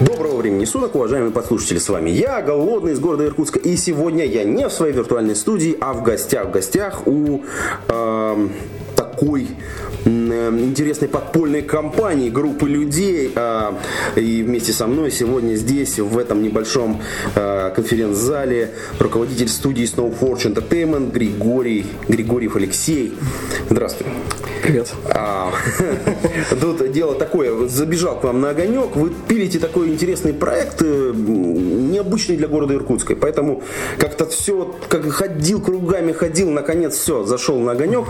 Доброго времени суток, уважаемые подслушатели, с вами я, Голодный из города Иркутска, и сегодня я не в своей виртуальной студии, а в гостях, в гостях у эм, такой э, интересной подпольной компании, группы людей, а, и вместе со мной сегодня здесь, в этом небольшом э, конференц-зале, руководитель студии Snowforge Entertainment Григорий, Григорьев Алексей. Здравствуй. Привет. А, Тут дело такое, забежал к вам на огонек, вы пилите такой интересный проект, э, необычный для города Иркутска, поэтому как-то все, как ходил кругами, ходил, наконец все, зашел на огонек.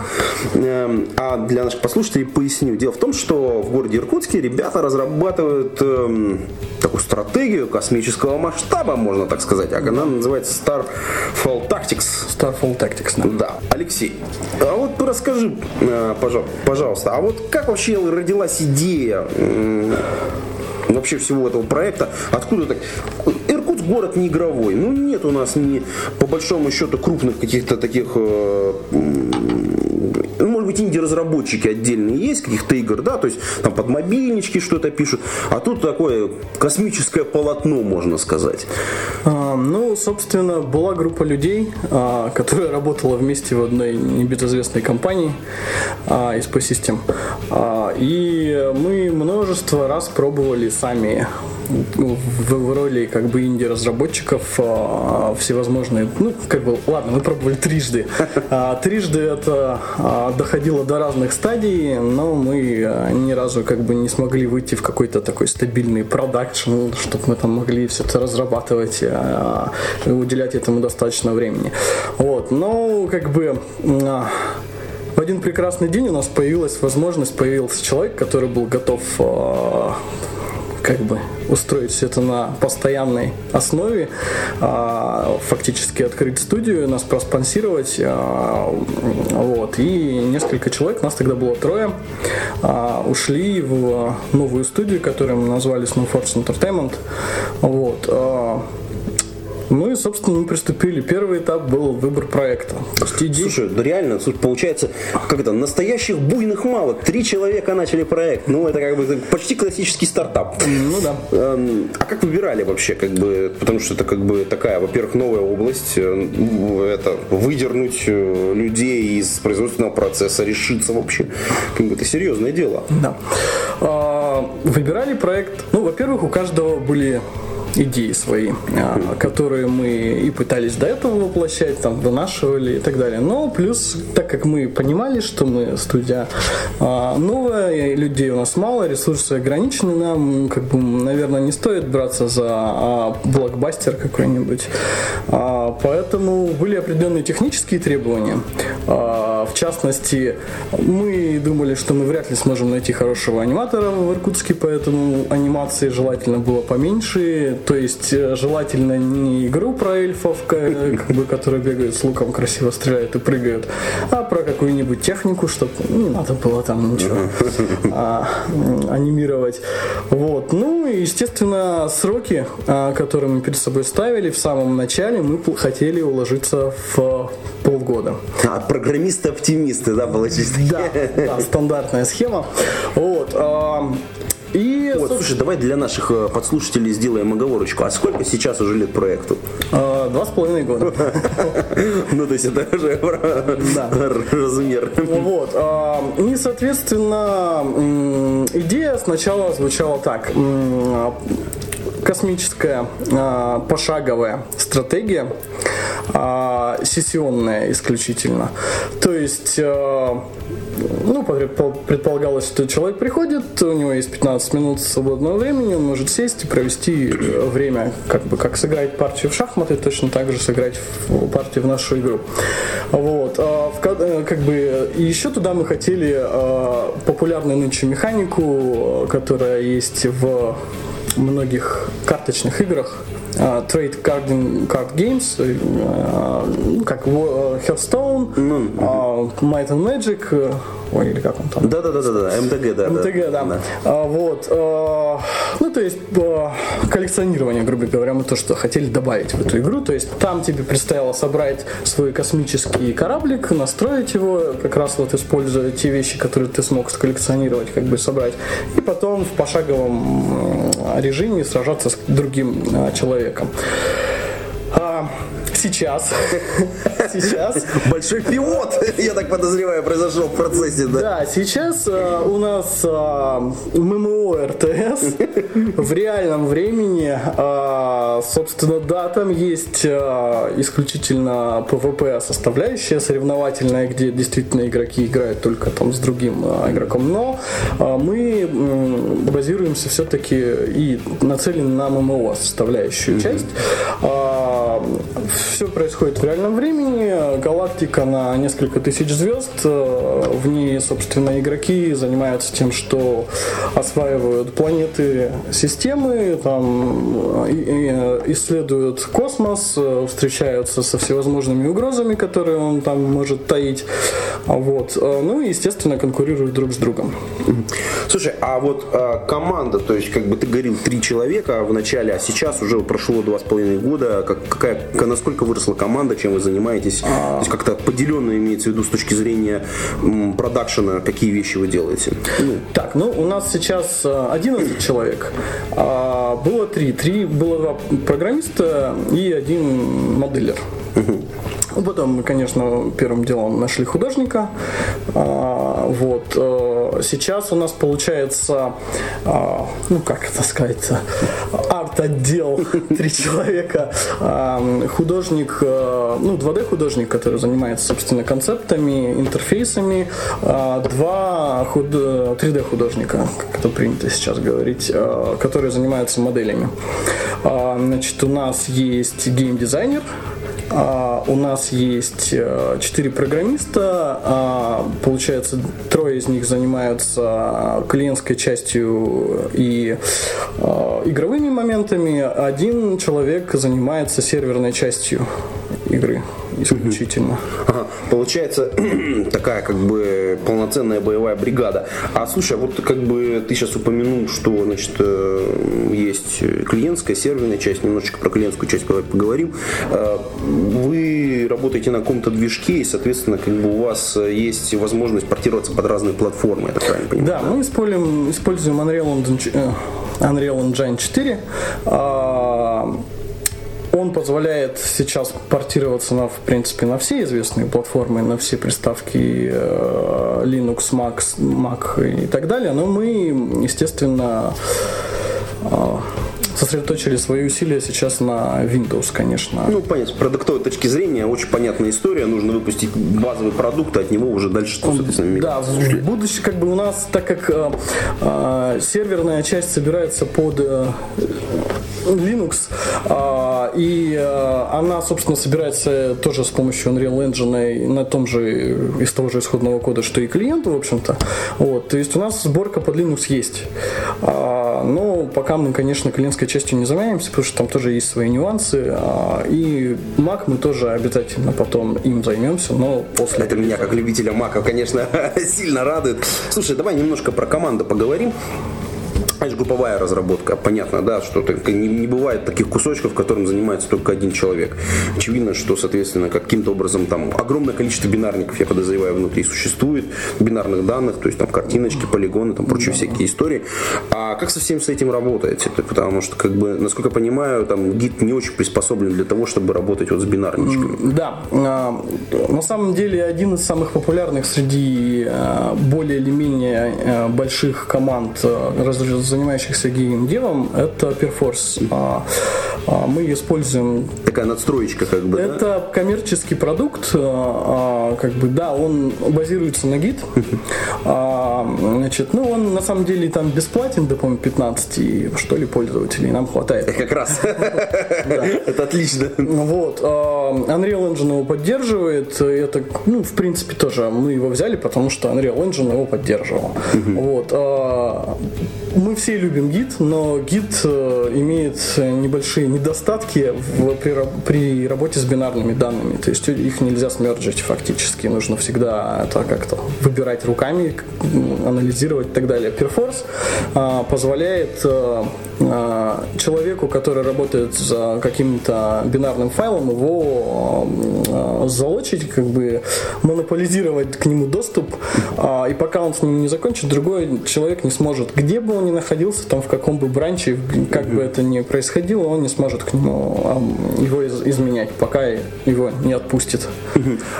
Эм, А для наших послушателей поясню. Дело в том, что в городе Иркутске ребята разрабатывают эм, такую стратегию космического масштаба, можно так сказать. Она называется Starfall Tactics. Starfall Tactics. да. Да. Алексей, а вот расскажи, э, пожа- пожалуйста, а вот как вообще родилась идея м, вообще всего этого проекта? Откуда так? Иркутск город не игровой. Ну нет у нас ни по большому счету крупных каких-то таких э, ну, может быть, инди-разработчики отдельные есть каких-то игр, да, то есть там под мобильнички что-то пишут, а тут такое космическое полотно, можно сказать. А, ну, собственно, была группа людей, а, которая работала вместе в одной небезызвестной компании а, SP System. А, и мы множество раз пробовали сами в, в роли как бы инди-разработчиков а, всевозможные, ну, как бы, ладно, мы пробовали трижды. А, трижды это а, доходило до разных стадий, но мы а, ни разу как бы не смогли выйти в какой-то такой стабильный продакшн, чтобы мы там могли все это разрабатывать, а, уделять этому достаточно времени. Вот, но как бы а, в один прекрасный день у нас появилась возможность, появился человек, который был готов как бы устроить все это на постоянной основе, а, фактически открыть студию, нас проспонсировать, а, вот, и несколько человек, нас тогда было трое, а, ушли в новую студию, которую мы назвали Snowforce Entertainment, вот, ну и, собственно, мы приступили. Первый этап был выбор проекта. Идея- Слушай, ну реально, слушай, получается, как это, настоящих буйных мало. Три человека начали проект. Ну, это как бы почти классический стартап. Ну да. Эм, А как выбирали вообще, как бы, потому что это как бы такая, во-первых, новая область, э, это выдернуть э, людей из производственного процесса, решиться вообще, как бы это серьезное дело. Да. А, Выбирали проект. Ну, во-первых, у каждого были идеи свои, а, которые мы и пытались до этого воплощать, там, вынашивали и так далее. Но плюс, так как мы понимали, что мы студия а, новая, людей у нас мало, ресурсы ограничены, нам, как бы, наверное, не стоит браться за а, блокбастер какой-нибудь. Поэтому были определенные технические требования. В частности, мы думали, что мы вряд ли сможем найти хорошего аниматора в Иркутске, поэтому анимации желательно было поменьше. То есть э, желательно не игру про эльфов, ка- как бы, которые бегают с луком, красиво стреляют и прыгают, а про какую-нибудь технику, чтобы не надо было там ничего а, анимировать. Вот. Ну и, естественно, сроки, а, которые мы перед собой ставили в самом начале, мы хотели уложиться в полгода. А программисты-оптимисты, да, получились? Да, да, стандартная схема. Вот. И, Вот, слушай, давай для наших э, подслушателей сделаем оговорочку. А сколько сейчас уже лет проекту? а, два с половиной года. Ну, то есть это уже размер. Вот. а, И, соответственно, идея сначала звучала так. Космическая а, пошаговая стратегия, а, сессионная исключительно. То есть, а, ну, предпол- предполагалось, что человек приходит, у него есть 15 минут свободного времени, он может сесть и провести э, время, как бы, как сыграть партию в шахматы, точно так же сыграть в партию в нашу игру. Вот. а, в э, как бы, еще туда мы хотели а, популярную нынче механику, э, которая есть в многих карточных играх, Trade Card, Card Games, э, ну, как э, Hearthstone, а, Might and Magic, э, ой, или как он там? Да-да-да-да, МТГ, да. МТГ, да. А, вот. э, ну, то есть э, коллекционирование, грубо говоря, мы то, что хотели добавить в эту игру. То есть там тебе предстояло собрать свой космический кораблик, настроить его, как раз вот используя те вещи, которые ты смог сколлекционировать, как бы собрать. И потом в пошаговом режиме сражаться с другим э, человеком. А, сейчас, сейчас Большой пивот, я так подозреваю, произошел в процессе, да. Да, сейчас э, у нас э, ММО РТС в реальном времени. э, собственно, да, там есть э, исключительно PvP составляющая соревновательная, где действительно игроки играют только там с другим э, игроком. Но э, мы базируемся все-таки и нацелены на ММО составляющую часть. Все происходит в реальном времени. Галактика на несколько тысяч звезд. Э, В ней, собственно, игроки занимаются тем, что осваивают планеты системы, там э, э, исследуют космос, встречаются со всевозможными угрозами, которые он там может таить. Вот. Ну и, естественно, конкурируют друг с другом. Слушай, а вот команда, то есть, как бы ты говорил, три человека в начале, а сейчас уже прошло два с половиной года. Как, какая, к- насколько выросла команда, чем вы занимаетесь? То есть, как-то поделенно имеется в виду с точки зрения продакшена, какие вещи вы делаете? Ну, Так, ну у нас сейчас э, 11 человек. А, было три. Три было два программиста и один моделер. Ну, Потом конечно, первым делом нашли художника. А, вот. э, Сейчас у нас получается, а, ну как это сказать, арт-отдел, три человека. А, Художник, э, ну 2D художник, который занимается, собственно, концептами, интерфейсами. Два худ- 3D художника, как это принято сейчас говорить, которые занимаются моделями. Значит, у нас есть геймдизайнер, у нас есть э, четыре программиста. а, Получается, трое из них занимаются клиентской частью и э, игровыми моментами. Один человек занимается серверной частью игры исключительно. Ага, получается такая как бы полноценная боевая бригада. А слушай, а вот как бы ты сейчас упомянул, что значит э, есть клиентская, серверная часть, немножечко про клиентскую часть поговорим. Э, Вы работаете на каком-то движке, и, соответственно, как бы у вас есть возможность портироваться под разные платформы, я так правильно понимаю? Да, мы используем, используем Unreal Engine, э, Unreal Engine 4. Он позволяет сейчас портироваться на, в принципе, на все известные платформы, на все приставки э, Linux, Mac, Mac и так далее. Но мы, естественно, а, сосредоточили свои усилия сейчас на Windows, конечно. Ну, понятно, с продуктовой точки зрения очень понятная история. Нужно выпустить базовый продукт, а от него уже дальше, соответственно, Да, в будущем как бы у нас, так как э, э, серверная часть собирается под э, Linux, э, и э, она, собственно, собирается тоже с помощью Unreal Engine на том же, из того же исходного кода, что и клиент, в общем-то. Вот, то есть у нас сборка под Linux есть. А, но пока мы, конечно, клиентской частью не занимаемся, потому что там тоже есть свои нюансы. а, и Mac мы тоже обязательно потом им займемся, но после Это меня, как любителя маков, конечно, сильно радует. Слушай, давай немножко про команду поговорим. Это же групповая разработка, понятно, да, что не, не бывает таких кусочков, которым занимается только один человек. Очевидно, что, соответственно, каким-то образом там огромное количество бинарников, я подозреваю, внутри существует, бинарных данных, то есть там картиночки, полигоны, там прочие всякие истории. А как со всем с этим работаете? Потому что, как бы, насколько я понимаю, там гид не очень приспособлен для того, чтобы работать вот с бинарничками. Да, а, на самом деле один из самых популярных среди а, более или менее а, больших команд, а, занимающихся геймдевом, это Perforce. А, а, Мы используем Такая надстроечка, как бы, да? это коммерческий продукт, а, а, как бы, да, он базируется на гид. А, Значит, ну, он на самом деле там бесплатен до, по-моему, 15 и, что ли пользователей, нам хватает. Как раз. Это отлично. Вот, а, Unreal Engine его поддерживает. Это, ну, в принципе, тоже мы его взяли, потому что Unreal Engine его поддерживал. Вот. А, мы все любим гид, но гид э, имеет небольшие недостатки в, при, при работе с бинарными данными. То есть их нельзя смерджить фактически. Нужно всегда это как-то выбирать руками, анализировать и так далее. Perforce а, позволяет а, а, человеку, который работает за каким-то бинарным файлом, его а, залочить, как бы монополизировать к нему доступ, а, и пока он с ним не закончит, другой человек не сможет, где бы он ни находился, там в каком бы бранче, как бы это ни происходило, он не сможет к нему его изменять, пока его не отпустит.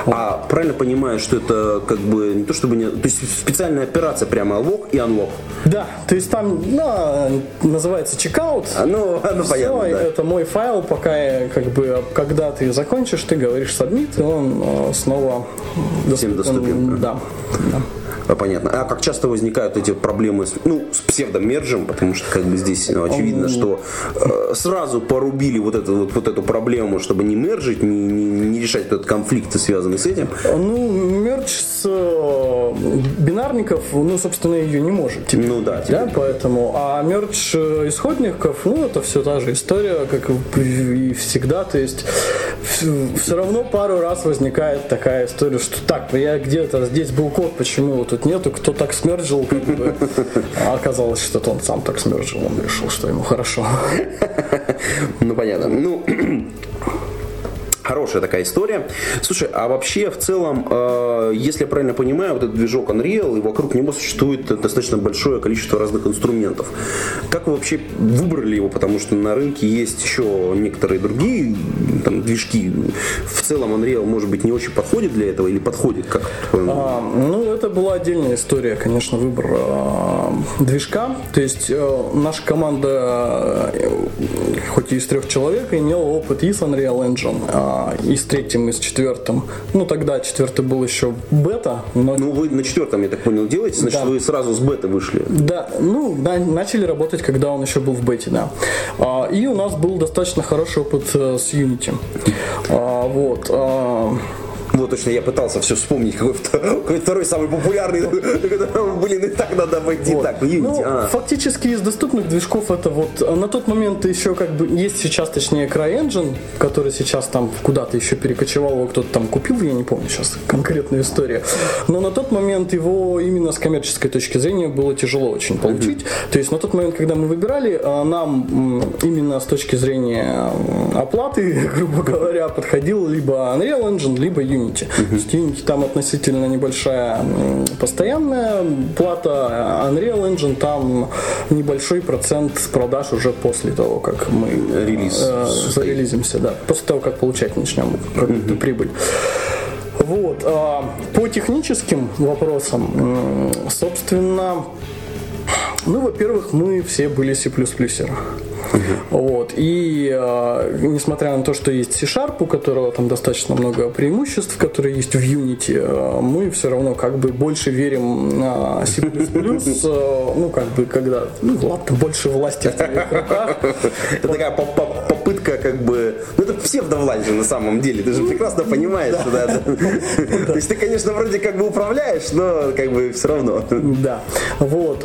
А правильно понимаю, что это как бы не то чтобы не, то есть специальная операция прямо лог и unlock? Да, то есть там ну, называется чекаут. А, ну, ну Все, понятно, да. это мой файл, пока я, как бы, когда ты закончишь, ты говоришь submit, и он э, снова Всем доступен. Да. да. Понятно. А как часто возникают эти проблемы с, ну, с псевдомержем, потому что как бы здесь ну, очевидно, что э, сразу порубили вот эту, вот, вот эту проблему, чтобы не мержить, не, не, не решать этот конфликт, связанный с этим. Ну, мерч с э, бинарников, ну, собственно, ее не может. теперь. Ну да, Да, теперь. поэтому. А мерч э, исходников, ну, это все та же история, как и всегда. То есть все равно пару раз возникает такая история, что так, я где-то здесь был код, почему его тут нету, кто так смерджил, как бы. А оказалось, что это он сам так смерджил, он решил, что ему хорошо. Ну понятно. Ну Хорошая такая история. Слушай, а вообще в целом, э, если я правильно понимаю, вот этот движок Unreal, и вокруг него существует достаточно большое количество разных инструментов. Как вы вообще выбрали его? Потому что на рынке есть еще некоторые другие там, движки. В целом Unreal, может быть, не очень подходит для этого или подходит? Как? А, ну, это была отдельная история, конечно, выбор а, движка. То есть э, наша команда, э, хоть и из трех человек, имела опыт и с Unreal Engine, а, и с третьим, и с четвертым. Ну, тогда четвертый был еще бета, но Ну, вы на четвертом, я так понял, делаете, значит, Да. вы сразу с бета вышли. Да, ну, на- начали работать, когда он еще был в бете, да. А, и у нас был достаточно хороший опыт э, с Unity. А, вот. а, Вот точно, я пытался все вспомнить, какой, какой второй самый популярный, блин, и так надо обойти. Вот. Так, Unity, Ну, а. фактически из доступных движков это вот э, на тот момент еще как бы есть сейчас точнее CryEngine, который сейчас там куда-то еще перекочевал, его кто-то там купил, я не помню сейчас конкретную историю. Но на тот момент его именно с коммерческой точки зрения было тяжело очень получить. То есть на тот момент, когда мы выбирали, э, нам именно с точки зрения оплаты, грубо говоря, подходил либо Unreal Engine, либо Unity. То есть Unity там относительно небольшая постоянная плата, Unreal Engine там небольшой процент продаж уже после того, как мы Релиз э, зарелизимся, да, после того, как получать начнем какую-то прибыль. Вот. а, По техническим вопросам, собственно, ну, во-первых, мы все были C++. Вот. И э, несмотря на то, что есть C-Sharp, у которого там достаточно много преимуществ, которые есть в Unity, э, мы все равно как бы больше верим на C++, э, ну, как бы, когда, ну, ладно, больше власти в твоих руках. Это такая по- по- попытка, как бы. Ну, это псевдовласть же на самом деле. Ты же прекрасно понимаешь, что да. То есть ты, конечно, вроде как бы управляешь, но как бы все равно. Да. Вот.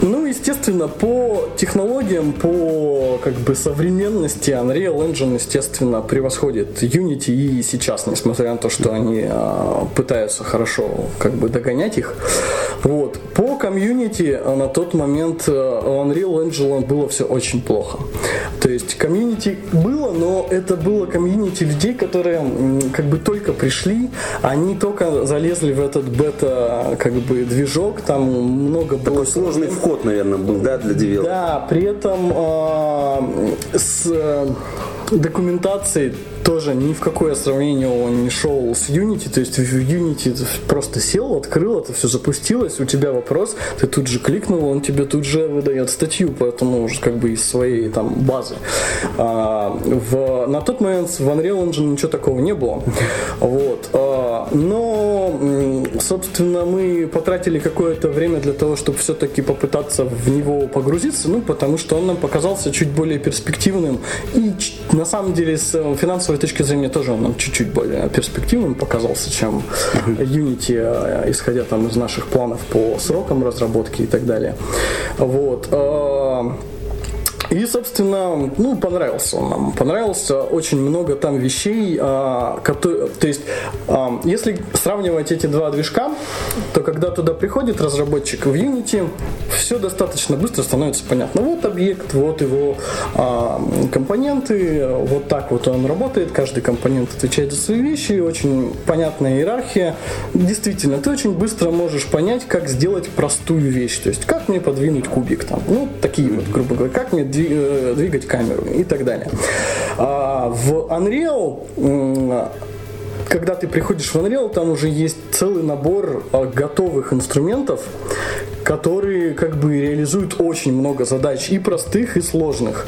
Ну, естественно, по технологиям, по как бы современности Unreal Engine, естественно, превосходит Unity и сейчас, несмотря на то, что они а, пытаются хорошо как бы догонять их. Вот. По комьюнити а, на тот момент а, у Unreal Engine было все очень плохо. То есть комьюнити было, но это было комьюнити людей, которые как бы только пришли, они только залезли в этот бета как бы движок, там много было Такой сложный вход, наверное, был, да, для девелопера. да, при этом э, с документацией тоже ни в какое сравнение он не шел с Unity. То есть в Unity ты просто сел, открыл, это все запустилось, у тебя вопрос, ты тут же кликнул, он тебе тут же выдает статью, поэтому уже как бы из своей там базы. А, в, на тот момент в Unreal Engine ничего такого не было. Вот. А, но, собственно, мы потратили какое-то время для того, чтобы все-таки попытаться в него погрузиться, ну, потому что он нам показался чуть более перспективным. И на самом деле с э, финансовой точки зрения тоже он нам чуть-чуть более перспективным показался, чем Unity, э, исходя там из наших планов по срокам разработки и так далее. Вот. И, собственно, ну, понравился он нам. Понравился очень много там вещей, а, которые, то есть, а, если сравнивать эти два движка, то когда туда приходит разработчик в Unity, все достаточно быстро становится понятно. Вот объект, вот его а, компоненты, вот так вот он работает, каждый компонент отвечает за свои вещи, очень понятная иерархия. Действительно, ты очень быстро можешь понять, как сделать простую вещь, то есть, как мне подвинуть кубик там, ну, такие вот, грубо говоря, как мне э, двигать камеру и так далее. А в Unreal когда ты приходишь в Unreal, там уже есть целый набор а, готовых инструментов, которые как бы реализуют очень много задач, и простых, и сложных.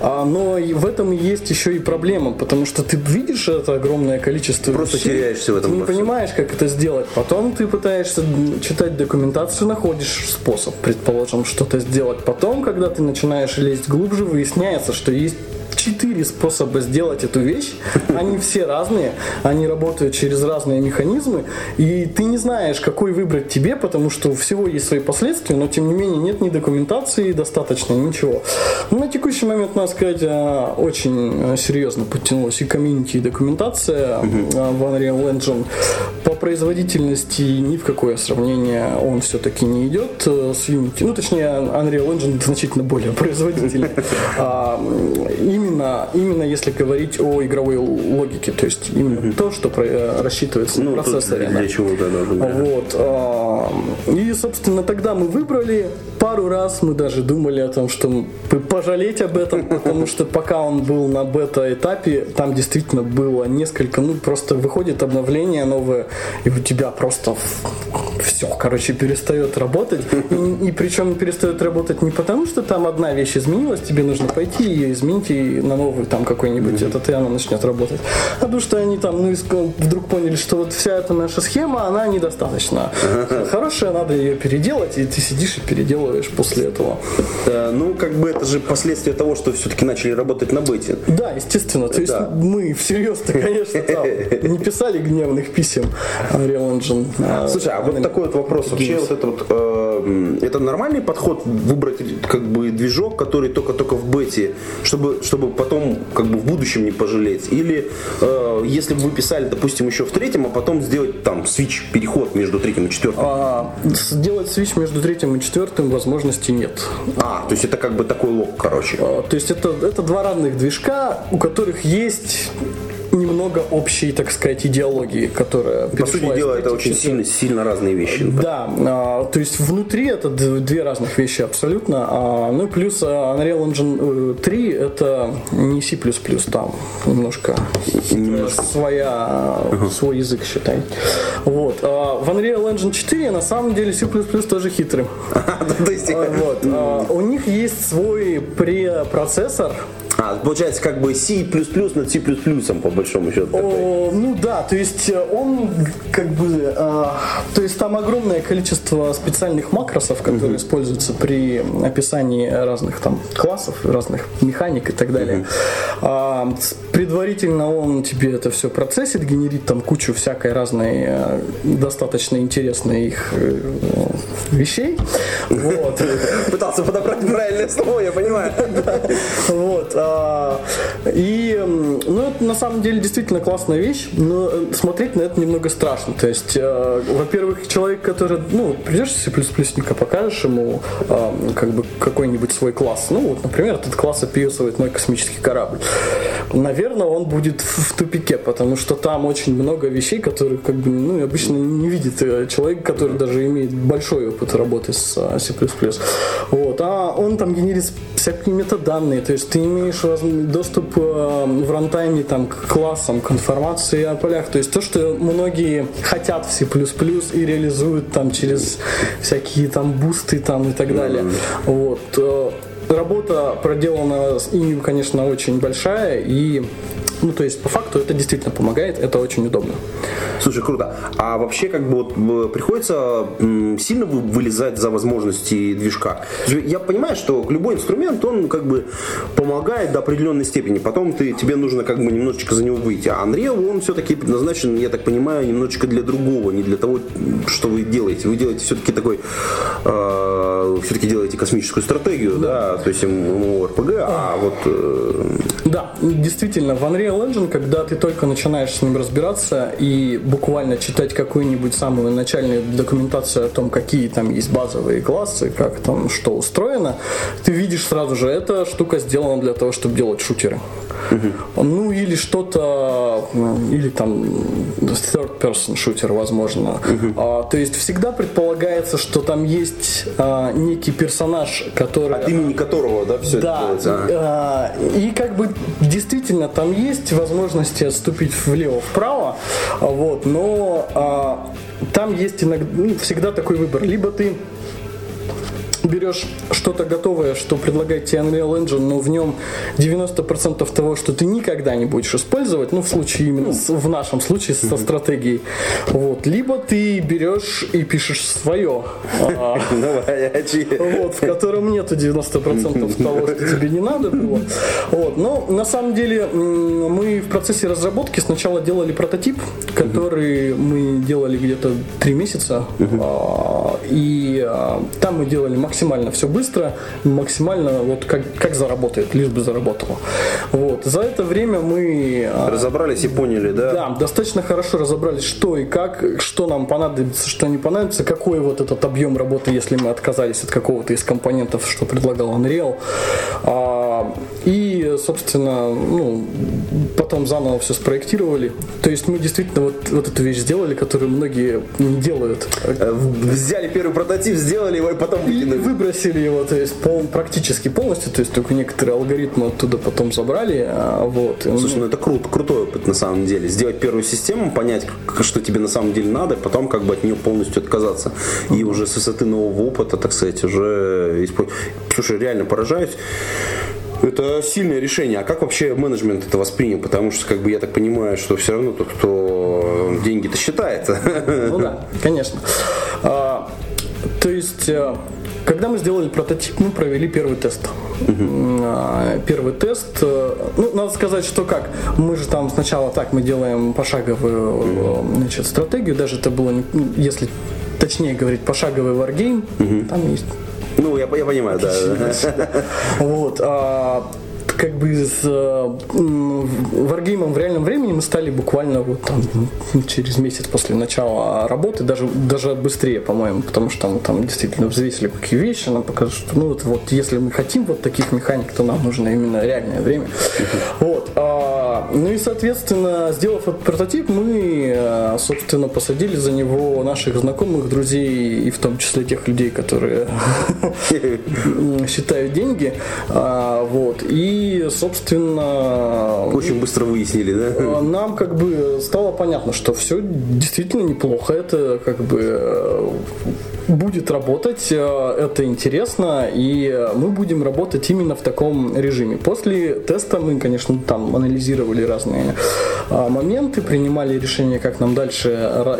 А, но и в этом есть еще и проблема, потому что ты видишь это огромное количество Просто вещей, теряешься в этом ты не понимаешь, как это сделать. Потом ты пытаешься читать документацию, находишь способ, предположим, что-то сделать. Потом, когда ты начинаешь лезть глубже, выясняется, что есть четыре способа сделать эту вещь. Они все разные, они работают через разные механизмы, и ты не знаешь, какой выбрать тебе, потому что у всего есть свои последствия, но тем не менее нет ни документации достаточно, ничего. Ну, на текущий момент, надо сказать, а, очень а, серьезно подтянулась и комьюнити, и документация а, в Unreal Engine. По производительности ни в какое сравнение он все-таки не идет э, с Unity. Ну, точнее, Unreal Engine значительно более производительный. А, м, Именно, именно если говорить о игровой логике, то есть именно то, что про- э, рассчитывается на Ну, тут процессоре. да. для чего да, быть. Вот. а, И, собственно, тогда мы выбрали. Пару раз мы даже думали о том, что пожалеть об этом, потому что пока он был на бета-этапе, там действительно было несколько, ну, просто выходит обновление новое, и у тебя просто все, короче, перестает работать. И, и причем перестает работать не потому, что там одна вещь изменилась, тебе нужно пойти ее изменить и на новый там какой-нибудь этот, и она начнет работать. А потому что они там, ну, иск- вдруг поняли, что вот вся эта наша схема, она недостаточно хорошая, надо ее переделать, и ты сидишь и переделываешь после этого. Э, Ну, как бы это же последствия того, что все-таки начали работать на бете. Да, естественно. То есть Да. мы всерьез-то, конечно, там не писали гневных писем Unreal Engine. а, Слушай, а вот такой вот вопрос. Вообще вот это вот, э, это нормальный подход выбрать как бы движок, который только-только в бете, чтобы, чтобы потом как бы в будущем не пожалеть? Или э, если бы вы писали, допустим, еще в третьем, а потом сделать там свич, переход между третьим и четвертым? А, сделать свич между третьим и четвертым возможности нет. А, то есть это как бы такой лог, короче. А, То есть это, это два разных движка, у которых есть немного общей, так сказать, идеологии, которая По сути дела, это очень сильно, сильно разные вещи. Да, а, то есть внутри это две разных вещи абсолютно. А, ну плюс а, Unreal Engine э, 3 это не C++, там немножко, своя, свой язык считай. Вот. А в Unreal Engine 4 на самом деле C++ тоже хитрый. А, У них есть свой препроцессор, а, получается как бы C++ над C++ по большому счету. О, ну да, то есть э, он как бы, а, то есть там огромное количество специальных макросов, которые используются при описании разных там классов, разных механик и так далее. А, с- предварительно он тебе это все процессит, генерит там кучу всякой разной э, достаточно интересной их э, вещей. Вот. Пытался подобрать правильное слово, я понимаю. Вот. И, ну, это на самом деле действительно классная вещь, но э, смотреть на это немного страшно. То есть, э, во-первых, человек, который, ну, придешь C++ покажешь ему а, как бы какой-нибудь свой класс. Ну, вот, например, этот класс описывает мой космический корабль. Наверное, он будет в тупике, потому что там очень много вещей, которые как бы, ну, обычно не видит э, человек, который даже имеет большой опыт работы с C++. Вот. А он там генерит всякие метаданные, то есть ты имеешь воз- доступ э, в рантайме там, к классам, к информации о полях, то есть то, что многие хотят в C++ и реализуют там через всякие там бусты там и так далее. Вот. Э, Работа проделана с ими, конечно, очень большая, и ну, то есть, по факту это действительно помогает, это очень удобно. Слушай, круто. А вообще, как бы, вот, приходится м, сильно вы- вылезать за возможности движка? Я понимаю, что любой инструмент, он как бы помогает до определенной степени. Потом ты, тебе нужно как бы немножечко за него выйти. А Unreal, он все-таки предназначен, я так понимаю, немножечко для другого, не для того, что вы делаете. Вы делаете все-таки такой, э, все-таки делаете космическую стратегию, да, то есть MMORPG, а вот э, Да, действительно, в Unreal Engine, когда ты только начинаешь с ним разбираться и буквально читать какую-нибудь самую начальную документацию о том, какие там есть базовые классы, как там что устроено, ты видишь сразу же, эта штука сделана для того, чтобы делать шутеры. Ну или что-то, м, или там third person шутер, возможно. А, то есть всегда предполагается, что там есть а, некий персонаж, который от имени которого, да, все это да, делается. Ага. а, и как бы действительно там есть возможности отступить влево-вправо, вот, но а, там есть иногда, ну, всегда такой выбор. Либо ты берешь что-то готовое, что предлагает тебе Unreal Engine, но в нем 90% того, что ты никогда не будешь использовать, ну, в случае именно, с- в нашем случае со стратегией. Вот. Либо ты берешь и пишешь свое. Вот, в котором нету 90% того, что тебе не надо было. Вот. Но на самом деле мы в процессе разработки сначала делали прототип, который мы делали где-то 3 месяца. А, И а, там мы делали максимально все быстро, максимально вот как, как заработает, лишь бы заработало. Вот. За это время мы а, Разобрались и поняли, да? да, достаточно хорошо разобрались, что и как, что нам понадобится, что не понадобится, какой вот этот объем работы, если мы отказались от какого-то из компонентов, что предлагал Unreal. А, и, собственно, ну, потом заново все спроектировали. То есть мы действительно вот, вот эту вещь сделали, которую многие не делают. Э, Взяли первый прототип, сделали его и потом выкинули. Выбросили его, то есть пол- практически полностью, то есть только некоторые алгоритмы оттуда потом забрали, а, вот. Слушай, ну, это круто, крутой опыт на самом деле. Сделать первую систему, понять, что тебе на самом деле надо, потом как бы от нее полностью отказаться. И уже с высоты нового опыта, так сказать, уже использовать. Слушай, реально поражаюсь. Это сильное решение. А как вообще менеджмент это воспринял? Потому что, как бы, я так понимаю, что все равно тот, кто деньги-то считает. Ну да, конечно. А, то есть, э, когда мы сделали прототип, мы провели первый тест. А, Первый тест, э, ну, надо сказать, что как, мы же там сначала так, мы делаем пошаговую значит, стратегию, даже это было, если точнее говорить, пошаговый варгейм, там есть Ну, я, я понимаю, да. вот. а, как бы с э, варгеймом в реальном времени мы стали буквально вот там м, через месяц после начала работы, даже, даже быстрее, по-моему, потому что там, там действительно взвесили какие вещи, нам показывают, что ну вот, вот если мы хотим вот таких механик, то нам нужно именно реальное время. Вот. Ну и, соответственно, сделав этот прототип, мы, э, собственно, посадили за него наших знакомых, друзей и в том числе тех людей, которые считают деньги. А, Вот. И, собственно, Очень быстро выяснили, да? э, нам как бы стало понятно, что все действительно неплохо. Это как бы э, будет работать, это интересно, и мы будем работать именно в таком режиме. После теста мы, конечно, там анализировали разные а, моменты, принимали решение, как нам дальше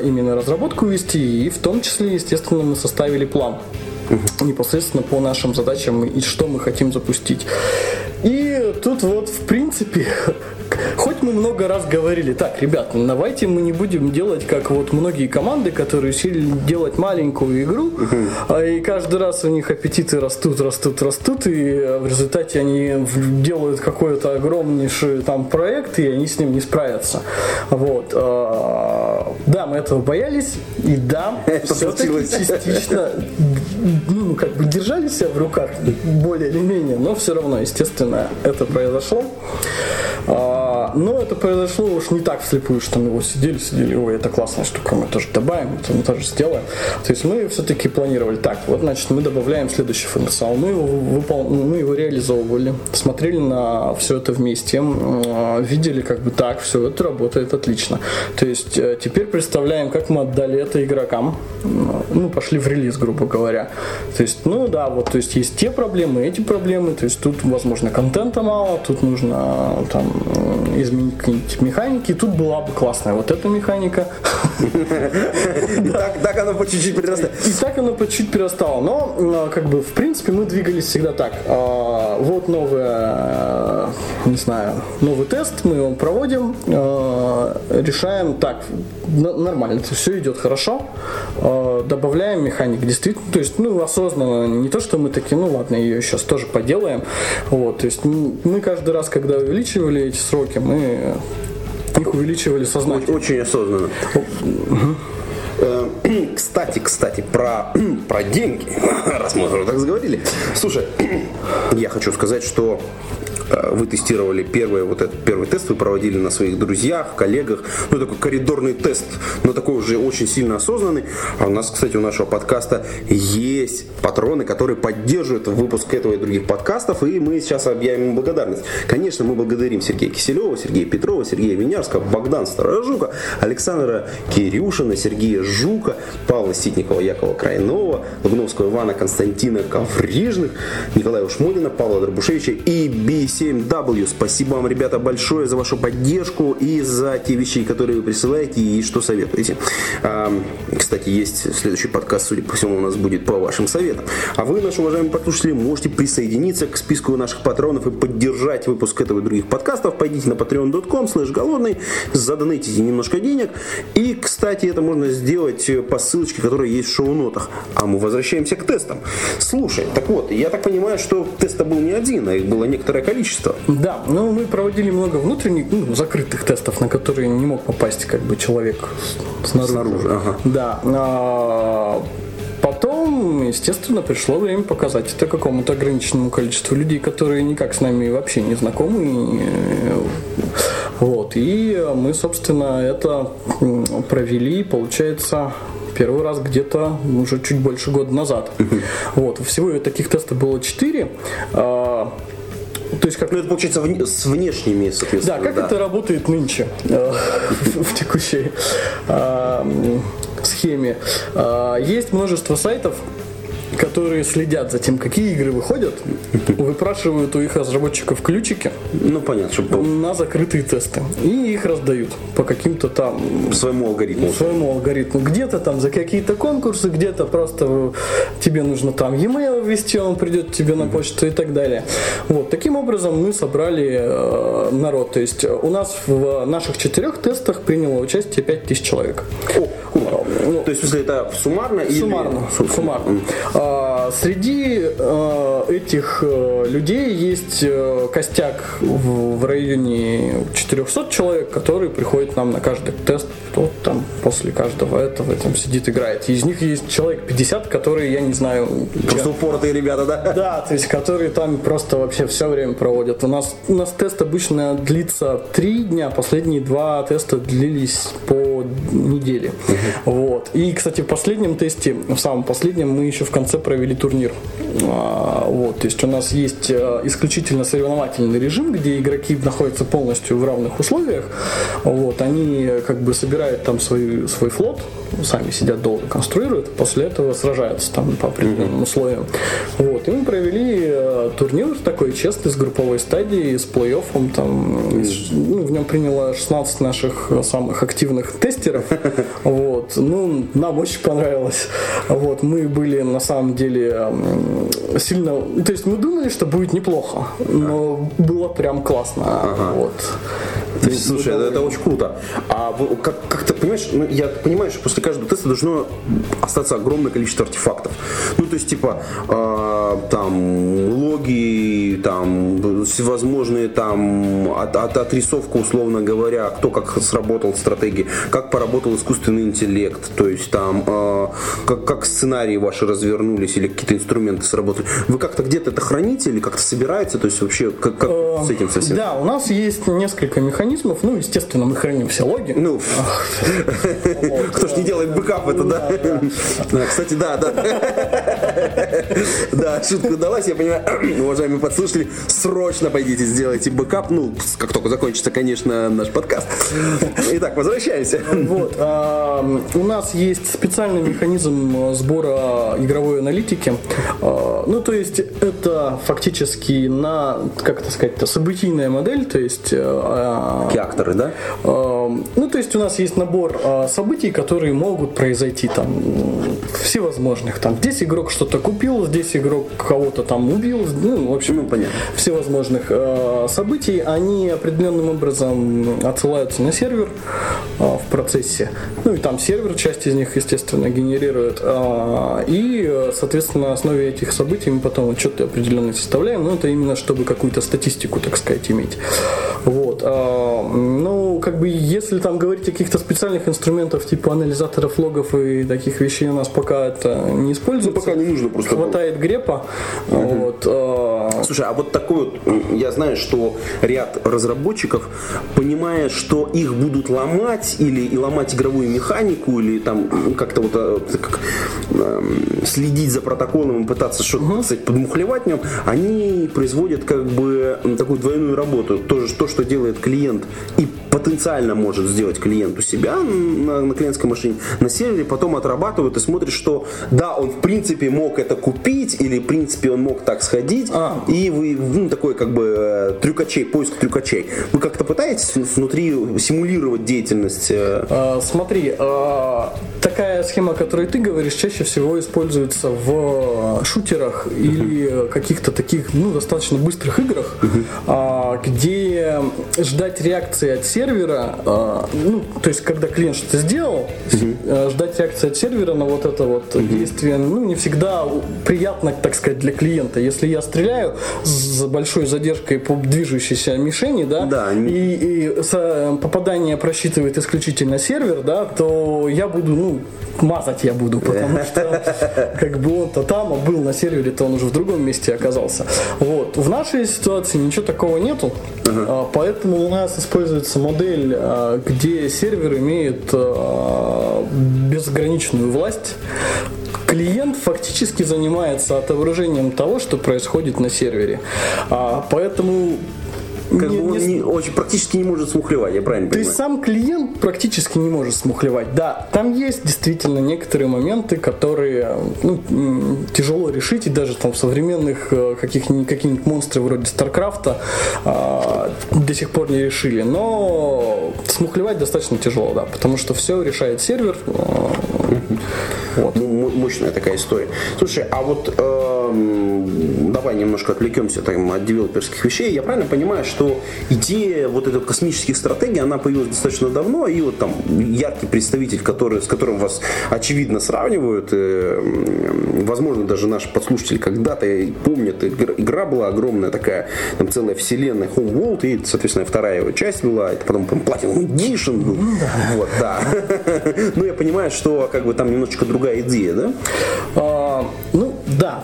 именно разработку вести, и в том числе, естественно, мы составили план непосредственно по нашим задачам и что мы хотим запустить. И тут вот, в принципе, мы много раз говорили, так, ребят, ну давайте мы не будем делать, как вот многие команды, которые сели делать маленькую игру, а и каждый раз у них аппетиты растут, растут, растут, и в результате они делают какой-то огромнейший там проект, и они с ним не справятся. Вот. а, Да, мы этого боялись, и да, все-таки частично ну, как бы держали себя в руках более или менее, но все равно, естественно, это произошло. Но это произошло уж не так вслепую, что мы его сидели, сидели, ой, это классная штука, мы тоже добавим, это мы тоже сделаем. То есть мы все-таки планировали так, вот, значит, мы добавляем следующий функционал, мы его, выпол- мы его реализовывали, смотрели на все это вместе, м, видели как бы так, все, это работает отлично. То есть э, теперь представляем, как мы отдали это игрокам, ну, пошли в релиз, грубо говоря. То есть, ну да, вот, то есть есть те проблемы, эти проблемы, то есть тут, возможно, контента мало, тут нужно там м, изменить какие-нибудь механики. Тут была бы классная вот эта механика. Так, оно по чуть-чуть прирастает. И так оно по чуть-чуть перерастало. Но, э, как бы, в принципе, мы двигались всегда так. А, Вот новая, э, не знаю, новый тест, мы его проводим, э, решаем так, нормально, все идет хорошо, добавляем механик, действительно, то есть, ну, осознанно, не то, что мы такие, ну, ладно, ее сейчас тоже поделаем, вот, то есть, мы каждый раз, когда увеличивали эти сроки, мы их увеличивали сознательно. Очень осознанно. Э, Кстати, кстати, про, про деньги, раз мы уже так заговорили. Слушай, я хочу сказать, что э, вы тестировали первый, вот этот первый тест, вы проводили на своих друзьях, коллегах, ну такой коридорный тест, но такой уже очень сильно осознанный. А у нас, кстати, у нашего подкаста есть патроны, которые поддерживают выпуск этого и других подкастов, и мы сейчас объявим им благодарность. Конечно, мы благодарим Сергея Киселева, Сергея Петрова, Сергея Винярского, Богдана Старожука, Александра Кирюшина, Сергея Жука, Павла Ситникова, Якова Крайнова, Лугновского Ивана, Константина Коврижных, Николая Ушмодина, Павла Дробушевича и B7W. Спасибо вам, ребята, большое за вашу поддержку и за те вещи, которые вы присылаете и что советуете. А, Кстати, есть следующий подкаст, судя по всему, у нас будет по вашим советам. А вы, наши уважаемые послушатели, можете присоединиться к списку наших патронов и поддержать выпуск этого и других подкастов. Пойдите на patreon.com slash голодный, задонатите немножко денег. И, кстати, это можно сделать по ссылочке, которая есть в шоу-нотах. А мы возвращаемся к тестам. Слушай, так вот, я так понимаю, что теста был не один, а их было некоторое количество количество. Да, но мы проводили много внутренних, ну, закрытых тестов, на которые не мог попасть как бы человек снаружи. снаружи ага. Да. А, потом, естественно, пришло время показать это какому-то ограниченному количеству людей, которые никак с нами вообще не знакомы. Э, вот. И мы, собственно, это провели, получается, первый раз где-то уже чуть больше года назад. Вот, всего таких тестов было 4. То есть как Ну, это получается вне- с внешними, да, соответственно. как это работает нынче э, в в текущей м, схеме? Э, Есть множество сайтов, которые следят за тем, какие игры выходят, выпрашивают у их разработчиков ключики Ну, понятно, чтобы на закрытые тесты и их раздают по каким-то там своему алгоритму. своему алгоритму. Где-то там за какие-то конкурсы, где-то просто э, тебе нужно там e-mail ввести, он придет тебе на почту и так далее. Вот таким образом мы собрали э, народ. То есть у нас в наших четырех тестах приняло участие 5000 человек. О, круто. То есть, смысле, это суммарно? или- Суммарно. Су- суммарно. Среди э, этих э, людей есть э, костяк в, районе 400 человек, которые приходят нам на каждый тест. Вот там после каждого этого там сидит, играет. Из них есть человек 50, которые, я не знаю, Просто упоротые ребята, да? да, то есть которые там просто вообще все время проводят. У нас, у нас тест обычно длится три дня, последние два теста длились по неделе. Вот. И, кстати, в последнем тесте, в самом последнем, мы еще в конце провели турнир. А, вот, то есть у нас есть э, исключительно соревновательный режим, где игроки находятся полностью в равных условиях. Вот, они э, как бы собирают там свой, свой флот, сами сидят долго конструируют, после этого сражаются там по определенным условиям. Вот, и мы провели э, турнир такой честный с групповой стадией, с плей-оффом, там, из- ну, в нем приняло 16 наших э, самых активных тестеров. Вот, ну, нам очень понравилось. Вот, мы были на самом деле сильно, то есть мы думали, что будет неплохо, но было прям классно. Вот. Есть, слушай, это, это очень круто. А как, как ты понимаешь, ну, я понимаю, что после каждого теста должно остаться огромное количество артефактов. Ну, то есть, типа, э, там, логи, там, всевозможные, там, от, от- отрисовка, условно говоря, кто как сработал стратегии, как поработал искусственный интеллект, то есть, там, э, как, как сценарии ваши развернулись или какие-то инструменты сработали. Вы как-то где-то это храните или как-то собираете, то есть, вообще, как, как с этим совсем? Да, у нас есть несколько механизмов. Ну, естественно, мы храним все логи. Ну, кто ж не делает бэкап это, да? Да, Кстати, да, да. Да, шутка удалась, я понимаю, уважаемые подслушатели, срочно пойдите сделайте бэкап, ну, как только закончится, конечно, наш подкаст. Итак, возвращаемся. Вот, а, у нас есть специальный механизм сбора игровой аналитики. А, ну, то есть это фактически на, как это сказать, событийная модель, то есть... а, Киакторы, да? а, ну, то есть у нас есть набор а, событий, которые могут произойти там всевозможных. Там здесь игрок что-то купил, здесь игрок кого-то там убил, ну, в общем, Ну, понятно. всевозможных э, событий, они определенным образом отсылаются на сервер э, в процессе. Ну и там сервер, часть из них, естественно, генерирует. э, и, э, соответственно, на основе этих событий мы потом отчеты определенные составляем. Но это именно чтобы какую-то статистику, так сказать, иметь. Вот. э, ну, как бы, если там говорить о каких-то специальных инструментах типа анализаторов логов и таких вещей у нас пока это не используется. Ну, пока не нужно просто. Хватает грепа. Вот. Слушай, а вот такой вот, я знаю, что ряд разработчиков, понимая, что их будут ломать или и ломать игровую механику, или там как-то вот э, как, эм, следить за протоколом и пытаться что-то, так сказать, подмухлевать в нем, они производят как бы такую двойную работу. То, то, что делает клиент и потенциально может сделать клиент у себя на, на клиентской машине, на сервере, потом отрабатывают и смотрят, что да, он в принципе мог это купить, или в принципе он мог так сходить, А. и вы, ну, такой как бы э, трюкачей, поиск трюкачей. Вы как-то пытаетесь внутри симулировать деятельность? э, А, Смотри, а, такая схема, о которой ты говоришь, чаще всего используется в шутерах или каких-то таких ну, достаточно быстрых играх, а, где ждать реакции от сервера, а, ну, то есть когда клиент что-то сделал, а, ждать реакции от сервера на вот это вот действие, ну, не всегда приятно, так сказать, для клиента. Если я стреляю с большой задержкой по движущейся мишени, да, Да, и, и попадание просчитывает исключительно сервер, да, то я буду, ну, мазать я буду, потому что как бы он-то там, а был на сервере, то он уже в другом месте оказался. Вот. В нашей ситуации ничего такого нету, а, поэтому у нас используется модель, а, где сервер имеет а, безграничную власть. Клиент фактически занимается отображением того, что происходит на сервере. Поэтому Как не- бы он не- не- очень практически не может смухлевать, я правильно то есть понимаю? сам клиент практически не может смухлевать. Да, там есть действительно некоторые моменты, которые ну, тяжело решить, и даже там в современных э, каких-нибудь какие-нибудь монстры вроде Старкрафта а, до сих пор не решили. Но смухлевать достаточно тяжело, да, потому что все решает сервер. а, Вот. Ну, мо- мощная такая история. Слушай, а вот эм, давай немножко отвлекемся там, от девелоперских вещей. Я правильно понимаю, что идея вот этой космических стратегий, она появилась достаточно давно, и вот там яркий представитель, который, с которым вас очевидно сравнивают, э, возможно, даже наши подслушатели когда-то и помнят, игра, была огромная такая, там целая вселенная Homeworld, и, соответственно, вторая его часть была, это потом, по-моему, Platinum Edition был. Вот, да. Ну, я понимаю, что как бы там немножечко другая идея, да?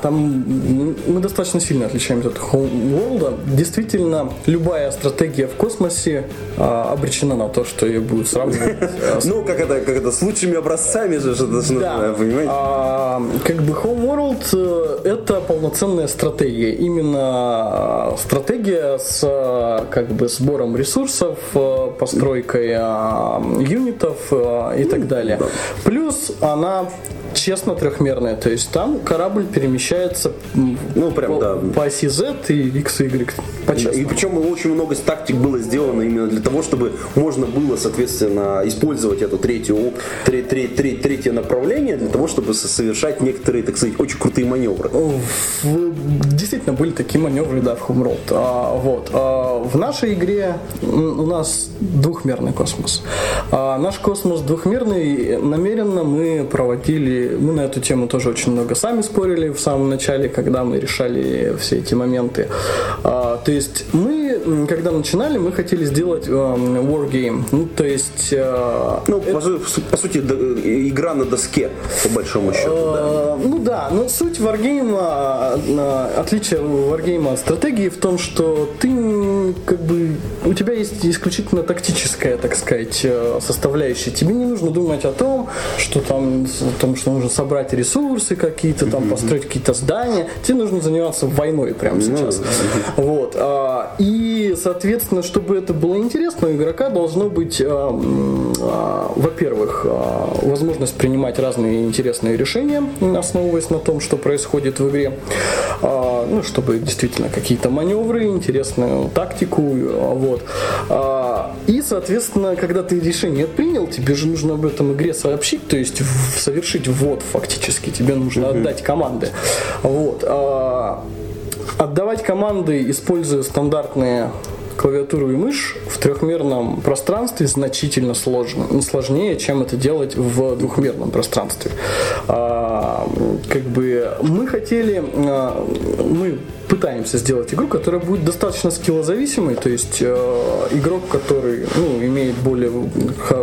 Ну там м, мы достаточно сильно отличаемся от Homeworld. Действительно, любая стратегия в космосе а, обречена на то, что ее будут сравнивать а, Ну, как это, как это, с лучшими образцами же, что это, Да. понимаете? А, как бы Homeworld э, это полноценная стратегия. Именно а, стратегия с как бы сбором ресурсов, э, постройкой юнитов и так далее. Плюс она честно трехмерная, то есть там корабль перемещается Ну, прям, по, да. по оси Z и X, Y. По И причем очень много тактик было сделано именно для того, чтобы можно было, соответственно, использовать это третье, оп- тре- тре- тре- третье направление для того, чтобы со- совершать некоторые, так сказать, очень крутые маневры. В- действительно были такие маневры, да, в Homeworld. А, вот. А, в нашей игре у нас двухмерный космос. А, наш космос двухмерный. Намеренно мы проводили, мы на эту тему тоже очень много сами спорили в самом начале, когда мы решали все эти моменты. А, то есть мы, когда начинали, мы хотели сделать эм, wargame. Ну, то есть э, Ну, по, су- по сути, э, игра на доске, по большому счету, да. Э, Ну да, но суть э, отличие варгейма от стратегии в том, что ты как бы у тебя есть исключительно тактическая, так сказать, составляющая. Тебе не нужно думать о том, что там, о том, что нужно собрать ресурсы какие-то, там построить какие-то здания. Тебе нужно заниматься войной прямо Ну, сейчас. Вот. а, И, соответственно, чтобы это было интересно, у игрока должно быть, а, а, во-первых, возможность принимать разные интересные решения, основываясь на том, что происходит в игре. Ну, чтобы действительно какие-то маневры, интересную тактику. Вот. И, соответственно, когда ты решение принял, тебе же нужно об этом игре сообщить, то есть совершить ввод фактически. Тебе нужно отдать команды. Вот. А, Отдавать команды, используя стандартные клавиатуру и мышь в трехмерном пространстве значительно сложно, сложнее, чем это делать в двухмерном пространстве. А, как бы мы хотели, а, мы пытаемся сделать игру, которая будет достаточно скиллозависимой, то есть э, игрок, который ну, имеет более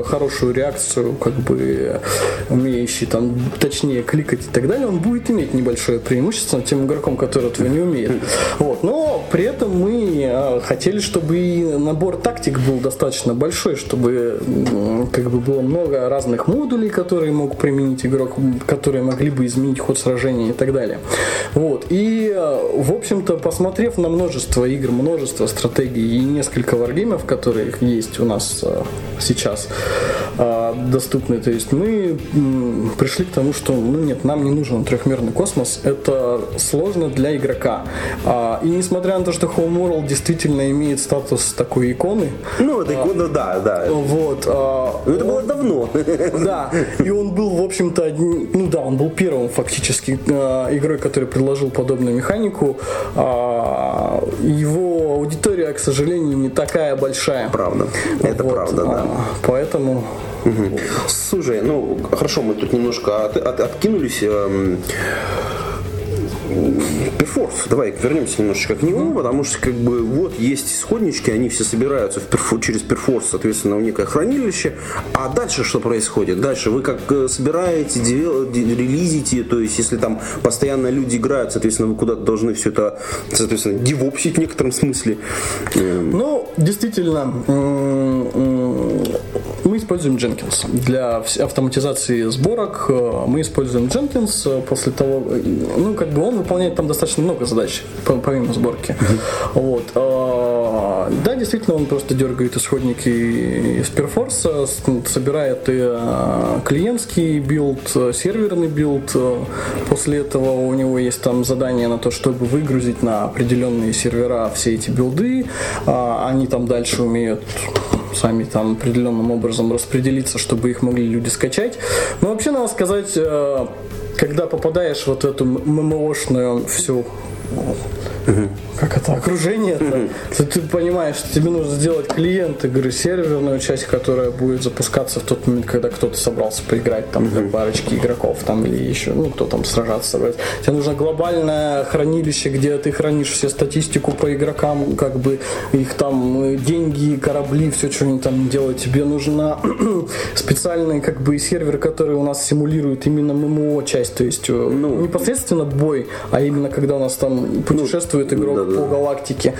хорошую реакцию, как бы умеющий там точнее кликать и так далее, он будет иметь небольшое преимущество над тем игроком, который этого не умеет. Вот. Но при этом мы э, хотели, чтобы и набор тактик был достаточно большой, чтобы как бы было много разных модулей, которые мог применить игрок, которые могли бы изменить ход сражения и так далее. Вот. И, э, в общем-то, посмотрев на множество игр, множество стратегий и несколько варгеймов, которые есть у нас э, сейчас э, доступны, то есть мы пришли к тому, что ну нет, нам не нужен трехмерный космос, это сложно для игрока. А, и несмотря на то, что Homeworld действительно имеет статус такой иконы, Ну, это икона, да, да. вот, а, Но это было давно. да, и он был, в общем-то, одним, ну да, он был первым фактически э, игрой, который предложил подобную механику. А, его аудитория, к сожалению, не такая большая. Правда. Это Вот, правда, да. а, Поэтому Слушай, ну хорошо, мы тут немножко от- от- откинулись. Перфорс, давай вернемся немножечко к нему, потому что как бы вот есть исходнички, они все собираются в перфо- через перфорс, соответственно, в некое хранилище. А дальше что происходит? Дальше вы как э, собираете, девел- де- релизите, то есть если там постоянно люди играют, соответственно, вы куда-то должны все это, соответственно, девопсить в некотором смысле. Эм, Ну, действительно, мы используем Jenkins. Для автоматизации сборок э, мы используем Jenkins э, после того, э, ну, как бы он выполняет там достаточно много задач, по- помимо сборки. Вот. А, Да, действительно, он просто дергает исходники из Perforce, с- собирает и э, клиентский билд, э, серверный билд. После этого у него есть там задание на то, чтобы выгрузить на определенные сервера все эти билды. А, Они там дальше умеют сами там определенным образом распределиться, чтобы их могли люди скачать. Но вообще надо сказать, когда попадаешь вот эту ММОшную всю как это, окружение, то ты понимаешь, что тебе нужно сделать клиент игры, серверную часть, которая будет запускаться в тот момент, когда кто-то собрался поиграть там для парочки игроков там или еще, ну, кто там сражаться собрать. Тебе нужно глобальное хранилище, где ты хранишь все статистику по игрокам, как бы их там э, деньги, корабли, все, что они там делают. Тебе нужно специальный как бы сервер, который у нас симулирует именно ММО часть, то есть ну, непосредственно бой, а именно когда у нас там путешествует игрок да-да. по галактике.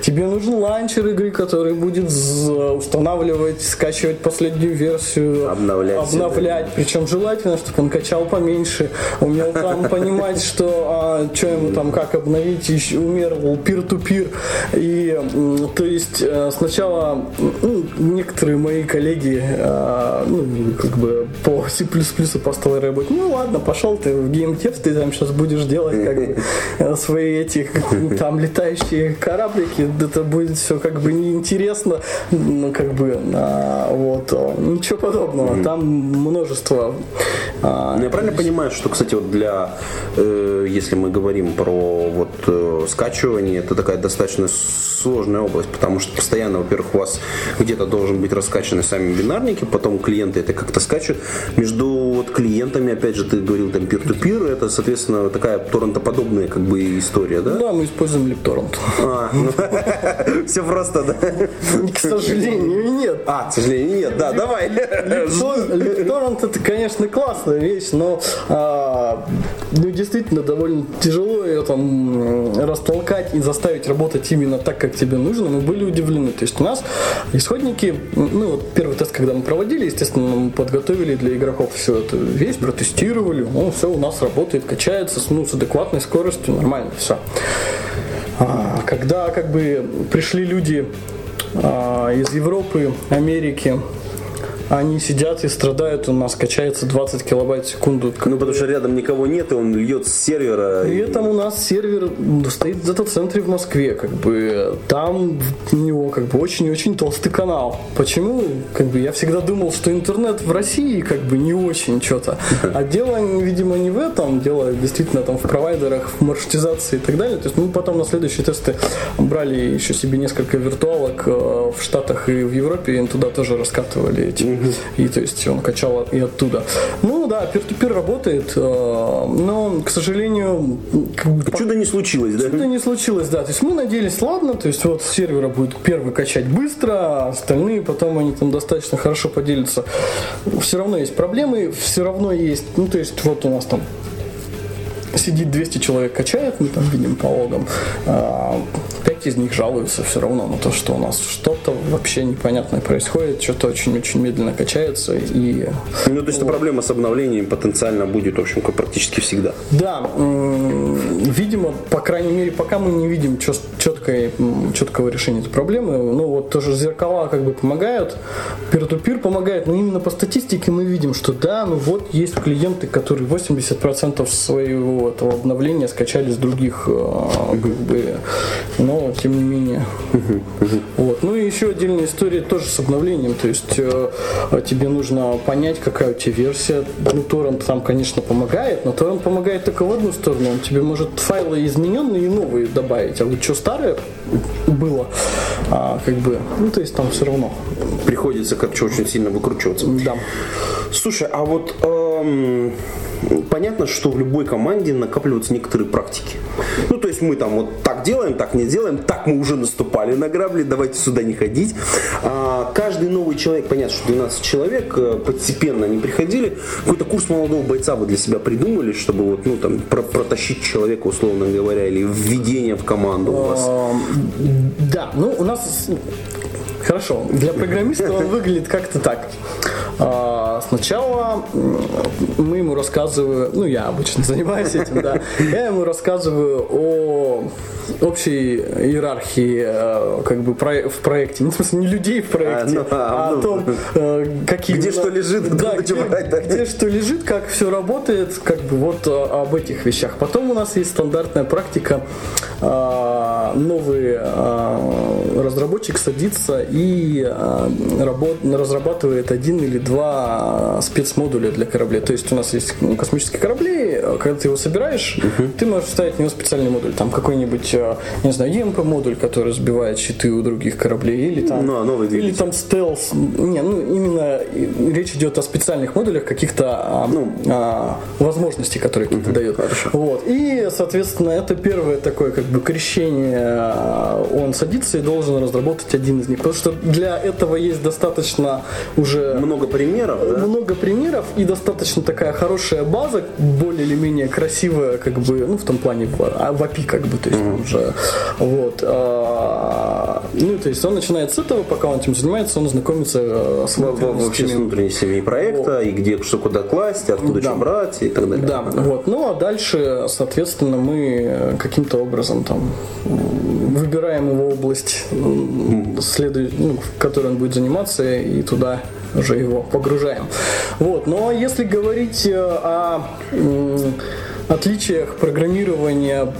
Тебе нужен ланчер игры, который будет устанавливать, скачивать последнюю версию, Обновлять обновлять. Причем желательно, чтобы он качал поменьше, умел там понимать, что что ему там как обновить, еще умел пир-ту-пир. И то есть э, сначала ну, некоторые мои коллеги, э, ну, как бы по C++ и по работать, ну ладно, пошел ты в геймдев, ты там сейчас будешь делать как бы э, свои эти там летающие кораблики, это будет все как бы неинтересно, ну как бы а, вот а, ничего подобного. Там множество. а, Ну, я правильно понимаю, что, кстати, вот для, э, если мы говорим про вот э, скачивание, это такая достаточно сложная область, потому что постоянно, во-первых, у вас где-то должен быть раскачаны сами бинарники, потом клиенты это как-то скачивают. Между вот клиентами, опять же, ты говорил там peer-to-peer, это, соответственно, такая торрентоподобная как бы история, да? Да, мы используем LibTorrent. А, ну, все просто, да? К сожалению, нет. А, к сожалению, нет, да, давай. LibTorrent это, конечно, классная вещь, но а, ну, действительно довольно тяжело ее там растолкать и заставить работать именно так, как тебе нужно. Мы были удивлены. То есть у нас исходники, ну вот первый тест, когда мы проводили, естественно, мы подготовили для игроков все это весь, протестировали, ну все у нас работает, качается, ну, с адекватной скоростью, нормально, все. А, когда как бы пришли люди а, из Европы, Америки, они сидят и страдают, у нас качается 20 килобайт в секунду. Ну, потому что рядом никого нет, и он льет с сервера. При этом у нас сервер стоит в дата-центре в Москве, как бы там у него как бы очень-очень толстый канал. Почему? Как бы я всегда думал, что интернет в России как бы не очень что-то. А дело, видимо, не в этом, дело действительно там в провайдерах, в маршрутизации и так далее. То есть мы потом на следующие тесты брали еще себе несколько виртуалок э, в Штатах и в Европе, и туда тоже раскатывали эти и то есть он качал и оттуда. Ну да, peer-to-peer работает, э, но, к сожалению, чудо не случилось, да? Чудо не случилось, да. То есть мы надеялись, ладно, то есть вот сервера будет первый качать быстро, а остальные потом они там достаточно хорошо поделятся. Все равно есть проблемы, все равно есть, ну то есть вот у нас там сидит 200 человек качает, мы там видим по логам, пять из них жалуются все равно на то, что у нас что-то вообще непонятное происходит, что-то очень-очень медленно качается. И... Ну, то есть это проблема с обновлением потенциально будет, в общем, практически всегда. Да, видимо, по крайней мере, пока мы не видим четкой, четкого решения этой проблемы, ну вот тоже зеркала как бы помогают, peer-to-peer помогает, но именно по статистике мы видим, что да, ну вот есть клиенты, которые 80% своего этого обновления скачали с других э, как бы, но тем не менее. Вот. Ну и еще отдельная история тоже с обновлением, то есть э, тебе нужно понять, какая у тебя версия. Ну, торрент там, конечно, помогает, но торрент помогает только в одну сторону. Он тебе может файлы измененные и новые добавить, а вот что старое было, а, как бы, ну то есть там все равно. Приходится как-то очень сильно выкручиваться. Да. Слушай, а вот эм, понятно, что в любой команде накапливаются некоторые практики. Ну, то есть мы там вот так делаем, так не делаем, так мы уже наступали на грабли, давайте сюда не ходить. А, каждый новый человек, понятно, что 12 человек э, постепенно не приходили. Какой-то курс молодого бойца вы для себя придумали, чтобы вот, ну, там, про протащить человека, условно говоря, или введение в команду у вас? Да, ну, у нас Хорошо. Для программиста он выглядит как-то так. А, сначала мы ему рассказываем, ну я обычно занимаюсь этим, да, я ему рассказываю о общей иерархии э, как бы в проекте, не в смысле не людей в проекте, а, ну, а, а ну, о том, э, какие где что лежит, да, где, брать, да. где что лежит, как все работает, как бы вот э, об этих вещах. Потом у нас есть стандартная практика, новый разработчик садится и работ, разрабатывает один или два спецмодуля для кораблей. То есть у нас есть космические корабли, когда ты его собираешь, угу. ты можешь вставить в него специальный модуль, там какой-нибудь не знаю, EMP модуль, который сбивает щиты у других кораблей, или там, ну, а новый или там стелс. Не, ну именно речь идет о специальных модулях, каких-то а, ну, а, возможностей, которые угу, дает. Хорошо. Вот. И, соответственно, это первое такое как бы крещение. А, он садится и должен разработать один из них. Потому что для этого есть достаточно уже... Много примеров, да? Много примеров и достаточно такая хорошая база, более или менее красивая, как бы, ну, в том плане, в, в API, как бы, то есть mm уже. Вот. А, ну, то есть он начинает с этого, пока он этим занимается, он знакомится э, с вообще с внутренней семьей проекта, вот. и где что куда класть, откуда да. что брать и так далее. Да, вот. Ну, а дальше, соответственно, мы каким-то образом там выбираем его область, следует, ну, в которой он будет заниматься, и туда уже его погружаем. Вот. Но если говорить э, о отличиях программирования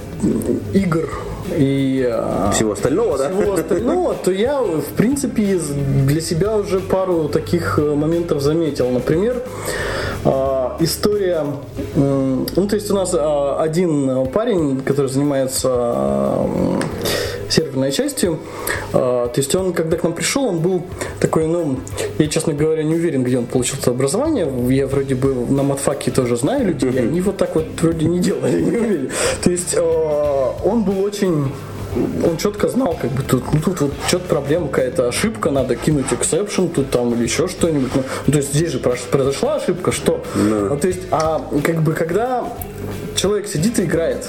игр и а, всего остального, всего да? остального, то я, в принципе, для себя уже пару таких э, моментов заметил. Например, а, история, ну, то есть у нас а, один парень, который занимается серверной частью. А, то есть он, когда к нам пришел, он был такой, ну, я, честно говоря, не уверен, где он получил это образование. Я вроде бы на матфаке тоже знаю людей, и они вот так вот вроде не делали, не умели. То есть а, он был очень он четко знал, как бы тут, ну, тут вот что-то проблема какая-то, ошибка, надо кинуть exception тут там или еще что-нибудь. Ну, ну, то есть здесь же произошла ошибка, что? Но. Ну, то есть, а как бы когда человек сидит и играет,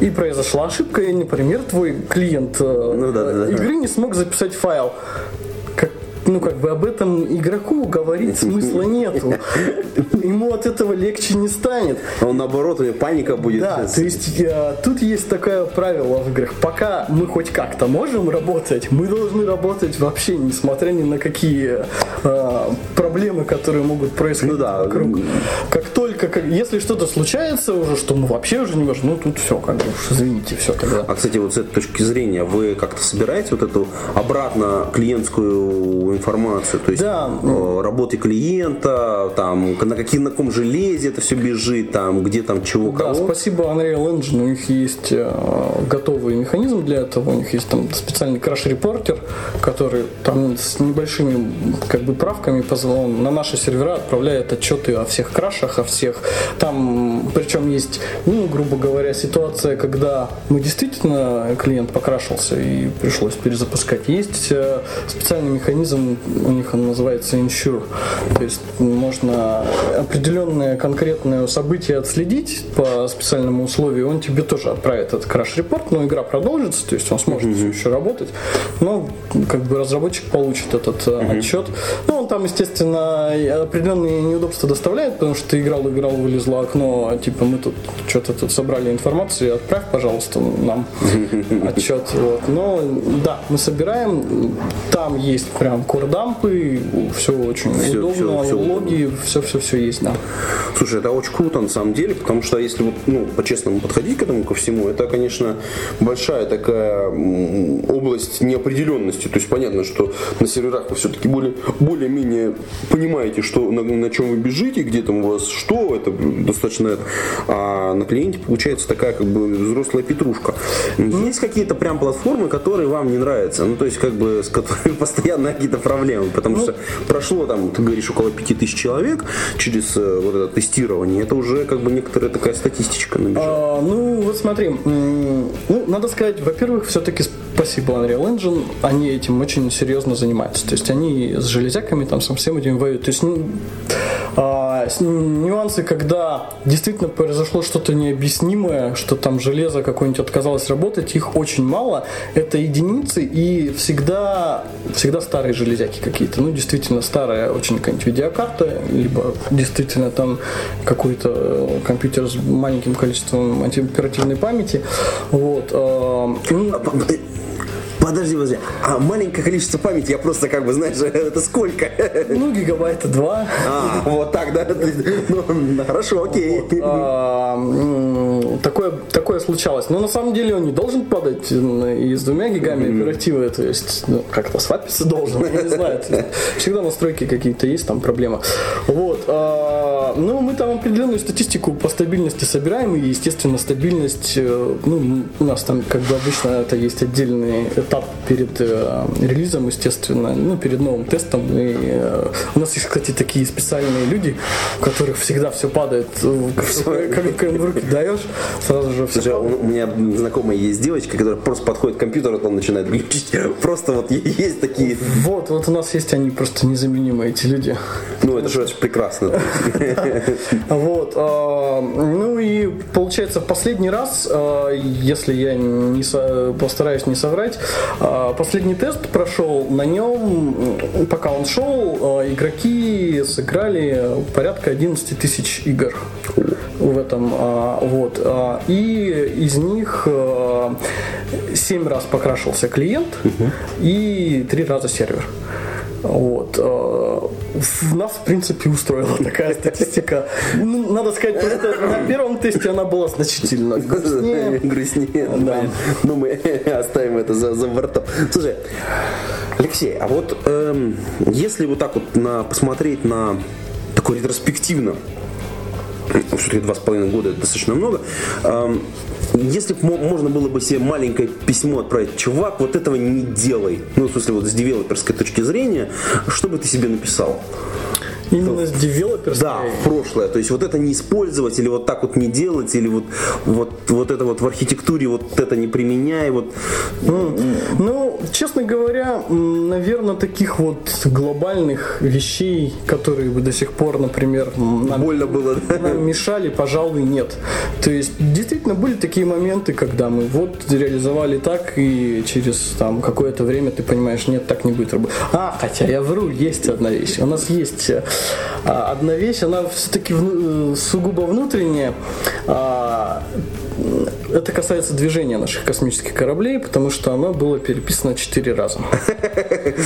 и произошла ошибка, и, например, твой клиент э, ну, да, да, игры не смог записать файл ну, как бы об этом игроку говорить смысла нету. Ему от этого легче не станет. Он наоборот, у него паника будет. Да, то есть э, тут есть такое правило в играх. Пока мы хоть как-то можем работать, мы должны работать вообще, несмотря ни на какие э, проблемы, которые могут происходить ну, да. вокруг. Как только, если что-то случается уже, что мы вообще уже не можем, ну тут все, как бы уж извините, все тогда. А, кстати, вот с этой точки зрения, вы как-то собираете вот эту обратно клиентскую информацию, то есть да. э, работы клиента, там, на, какие, на каком железе это все бежит, там, где там чего, да, кого. спасибо Unreal Engine, у них есть э, готовый механизм для этого, у них есть там специальный краш-репортер, который там с небольшими как бы правками он на наши сервера отправляет отчеты о всех крашах, о всех. Там, причем есть, ну, грубо говоря, ситуация, когда мы действительно клиент покрашился и пришлось перезапускать. Есть э, специальный механизм у них он называется Insure. То есть можно определенное конкретное событие отследить по специальному условию, он тебе тоже отправит этот краш-репорт, но игра продолжится, то есть он сможет mm-hmm. все еще работать, но как бы разработчик получит этот mm-hmm. отчет. Ну, он там, естественно, определенные неудобства доставляет, потому что ты играл, играл, вылезло окно, а типа мы тут что-то тут собрали информацию, отправь, пожалуйста, нам отчет. Вот. Но да, мы собираем, там есть прям курдампы, все очень все, удобно, все, все логи, все-все-все есть, да. Слушай, это очень круто на самом деле, потому что если вот, ну, по-честному подходить к этому ко всему, это, конечно, большая такая область неопределенности. То есть понятно, что на серверах вы все-таки более, более-менее понимаете, что на, на чем вы бежите, где там у вас что, это достаточно. А на клиенте получается такая как бы взрослая петрушка. Есть какие-то прям платформы, которые вам не нравятся, ну то есть как бы с которыми постоянно какие-то проблемы, потому ну, что прошло там, ты говоришь, около 5000 человек через э, вот это тестирование, это уже как бы некоторая такая статистичка набежала. А, ну, вот смотри, ну, надо сказать, во-первых, все-таки спасибо Unreal Engine, они этим очень серьезно занимаются, то есть они с железяками там со всем этим воюют, то есть ну, а, нюансы, когда действительно произошло что-то необъяснимое, что там железо какое-нибудь отказалось работать, их очень мало, это единицы и всегда, всегда старые железяки какие-то. Ну, действительно, старая очень какая-нибудь видеокарта, либо действительно там какой-то компьютер с маленьким количеством оперативной памяти. Вот. Подожди, подожди. А маленькое количество памяти, я просто как бы, знаешь, это сколько? Ну, гигабайта два. А, вот так, да? Ну, хорошо, окей. Вот, а, такое, такое случалось. Но на самом деле он не должен падать и с двумя гигами mm-hmm. оперативы, то есть ну, как-то свапиться должен, я не знаю. Всегда настройки какие-то есть, там проблема. Вот. А, ну, мы там определенную статистику по стабильности собираем, и, естественно, стабильность, э, ну, у нас там как бы обычно это есть отдельный этап перед э, релизом, естественно, ну, перед новым тестом. И э, у нас есть, кстати, такие специальные люди, у которых всегда все падает, как, как в руки даешь, сразу же Слушай, у, у меня знакомая есть девочка, которая просто подходит к компьютеру, он начинает глючить. Просто вот есть такие. Вот, вот у нас есть они просто незаменимые, эти люди. Ну, это же прекрасно. Вот. А, ну и получается, последний раз, а, если я не постараюсь не соврать, а, последний тест прошел, на нем, пока он шел, а, игроки сыграли порядка 11 тысяч игр в этом. А, вот. И из них 7 раз покрашивался клиент и 3 раза сервер. Вот. Нас, в принципе, устроила такая статистика. Ну, надо сказать, просто на первом тесте она была значительно грустнее. Грустнее, да. Но ну, мы оставим это за, за бортом. Слушай, Алексей, а вот эм, если вот так вот на, посмотреть на такой ретроспективно, все-таки два с половиной года это достаточно много, если бы можно было бы себе маленькое письмо отправить, чувак, вот этого не делай. Ну, в смысле, вот с девелоперской точки зрения, что бы ты себе написал? Именно с девелоперской? Да, в прошлое. То есть вот это не использовать, или вот так вот не делать, или вот, вот, вот это вот в архитектуре вот это не применяй. Вот. Ну, ну, честно говоря, наверное, таких вот глобальных вещей, которые бы до сих пор, например, нам, Больно было, да? нам мешали, пожалуй, нет. То есть действительно были такие моменты, когда мы вот реализовали так, и через там какое-то время ты понимаешь, нет, так не будет работать. А, хотя я вру, есть одна вещь. У нас есть э, одна вещь, она все-таки э, сугубо внутренняя. Это касается движения наших космических кораблей, потому что оно было переписано четыре раза.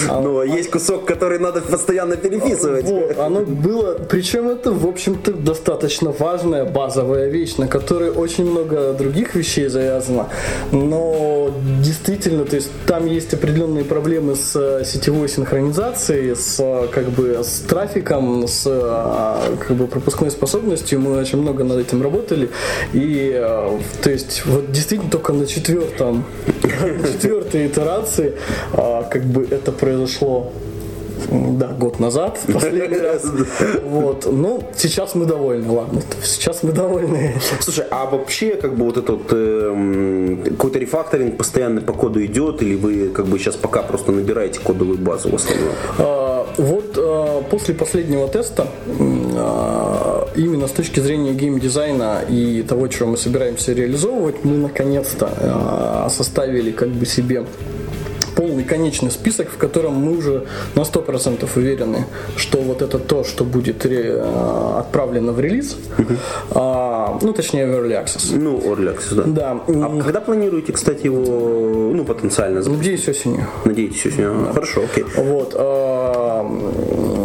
Ну, а есть кусок, который надо постоянно переписывать. Оно было, причем это, в общем-то, достаточно важная базовая вещь, на которой очень много других вещей завязано. Но действительно, то есть там есть определенные проблемы с э, сетевой синхронизацией, с как бы с трафиком, с э, как бы пропускной способностью. Мы очень много над этим работали. И э, то есть вот действительно только на четвертом, четвертой итерации а, как бы это произошло да, год назад, последний раз. Вот. Ну, сейчас мы довольны, ладно. Сейчас мы довольны. Слушай, а вообще, как бы вот этот э, какой-то рефакторинг постоянно по коду идет, или вы как бы сейчас пока просто набираете кодовую базу в основном? А, вот а, после последнего теста, а, именно с точки зрения геймдизайна и того, чего мы собираемся реализовывать, мы наконец-то а, составили как бы себе полный конечный список, в котором мы уже на 100% уверены, что вот это то, что будет ре, э, отправлено в релиз, uh-huh. а, ну точнее в Early Access. Ну, Early Access, да. Да. А когда планируете, кстати, его, ну, потенциально запустить? Надеюсь, осенью. Надеетесь, осенью. Да. Хорошо, окей. Вот. А, а,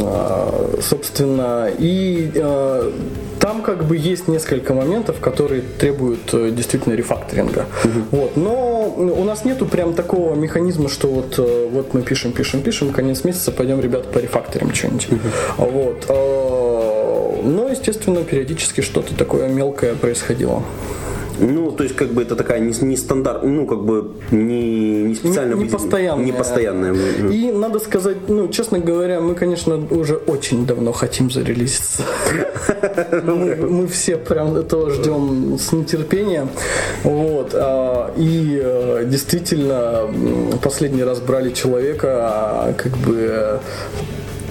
собственно, и а, там как бы есть несколько моментов, которые требуют э, действительно рефакторинга. Угу. Вот. Но у нас нету прям такого механизма, что вот, э, вот мы пишем, пишем, пишем, конец месяца пойдем, ребята, по рефакторим что-нибудь. Угу. Вот. Э, но, естественно, периодически что-то такое мелкое происходило. Ну, то есть, как бы это такая не, не стандарт, ну, как бы не, не специально... Не, не постоянная. Не постоянная. И надо сказать, ну, честно говоря, мы, конечно, уже очень давно хотим зарелизиться. Мы все прям этого ждем с нетерпением. Вот. А, и э, действительно, последний раз брали человека, а, как бы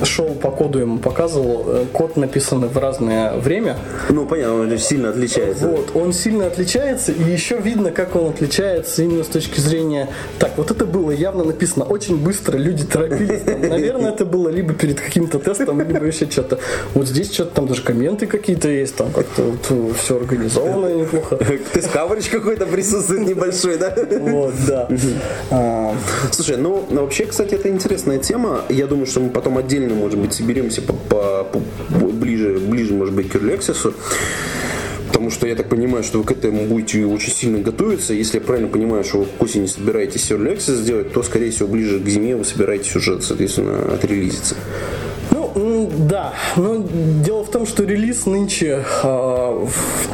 шел по коду ему показывал, э, код написан в разное время. Ну, понятно, он сильно отличается. Вот, он сильно отличается, и еще видно, как он отличается именно с точки зрения... Так, вот это было явно написано очень быстро, люди торопились. Наверное, это было либо перед каким-то тестом, либо еще что-то. Вот здесь что-то там даже комменты какие-то есть, там как-то вот э, все организовано неплохо. Ты скаверич какой-то присутствует небольшой, да? Вот, да. А. Слушай, ну, вообще, кстати, это интересная тема. Я думаю, что мы потом отдельно отдельно, может быть, соберемся по, по, по, ближе, ближе, может быть, к Early Потому что я так понимаю, что вы к этому будете очень сильно готовиться. Если я правильно понимаю, что вы к осени собираетесь Early сделать, то, скорее всего, ближе к зиме вы собираетесь уже, соответственно, отрелизиться. Да, но дело в том, что релиз нынче э,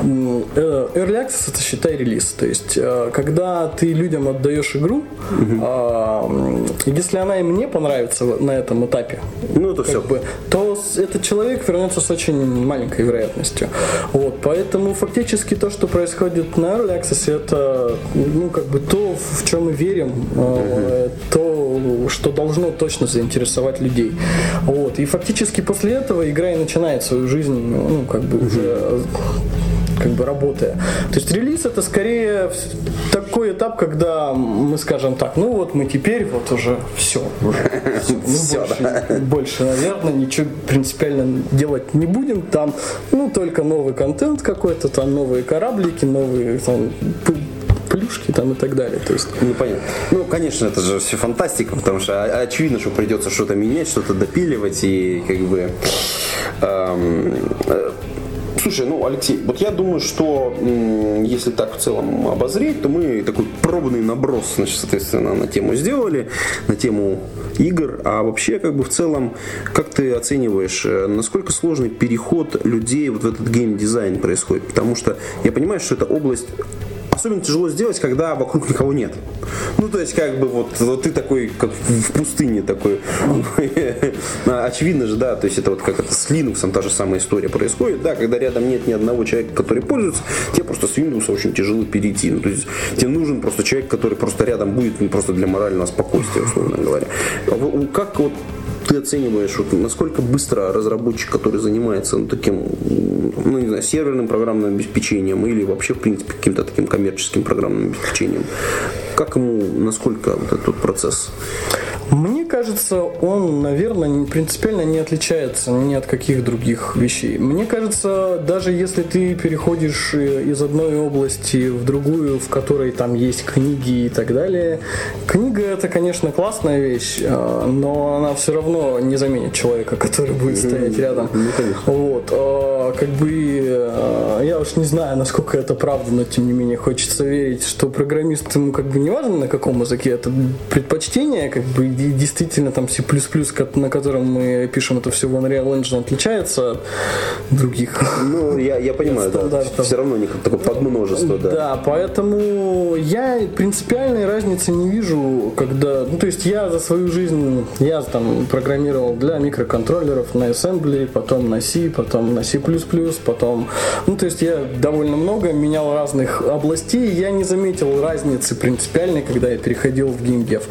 Early Access это считай релиз. То есть, э, когда ты людям отдаешь игру, э, если она им не понравится на этом этапе, ну, то, все. Бы, то этот человек вернется с очень маленькой вероятностью. Вот, поэтому фактически то, что происходит на Early Access, это ну, как бы то, в чем мы верим, э, то, что должно точно заинтересовать людей. Вот, и фактически после этого игра и начинает свою жизнь, ну, как бы уже как бы работая. То есть релиз это скорее такой этап, когда мы скажем так, ну вот мы теперь вот уже все, уже все, больше, да. больше, наверное, ничего принципиально делать не будем. Там, ну только новый контент какой-то, там новые кораблики, новые там, плюшки там и так далее. То есть... Ну, понятно. Ну, конечно, это же все фантастика, потому что очевидно, что придется что-то менять, что-то допиливать и как бы... Эм, э, Слушай, ну, Алексей, вот я думаю, что если так в целом обозреть, то мы такой пробный наброс, значит, соответственно, на тему сделали, на тему игр. А вообще, как бы в целом, как ты оцениваешь, э, насколько сложный переход людей вот в этот геймдизайн происходит? Потому что я понимаю, что это область особенно тяжело сделать, когда вокруг никого нет. Ну, то есть, как бы, вот, вот ты такой, как в пустыне такой. Очевидно же, да, то есть, это вот как это с Linux та же самая история происходит, да, когда рядом нет ни одного человека, который пользуется, тебе просто с Windows очень тяжело перейти. Ну, то есть, тебе нужен просто человек, который просто рядом будет, ну, просто для морального спокойствия, условно говоря. А как вот ты оцениваешь, вот, насколько быстро разработчик, который занимается ну, таким, ну, не знаю, серверным программным обеспечением или вообще, в принципе, каким-то таким коммерческим программным обеспечением, как ему, насколько вот этот процесс? Мне кажется, он, наверное, принципиально не отличается ни от каких других вещей. Мне кажется, даже если ты переходишь э, из одной области в другую, в которой там есть книги и так далее, книга это, конечно, классная вещь, э, но она все равно не заменит человека, который будет стоять рядом. Ну, вот. Э, как бы я уж не знаю, насколько это правда, но тем не менее хочется верить, что программист ему как бы не важно на каком языке, это предпочтение, как бы действительно там C++, на котором мы пишем это все в Unreal Engine, отличается от других. Ну, я, я понимаю, да. Все равно не как такое подмножество, да. Да, поэтому я принципиальной разницы не вижу, когда... Ну, то есть я за свою жизнь, я там программировал для микроконтроллеров на Assembly, потом на C, потом на C++, потом... Ну, то есть я довольно много менял разных областей, я не заметил разницы принципиальной, когда я переходил в геймдев.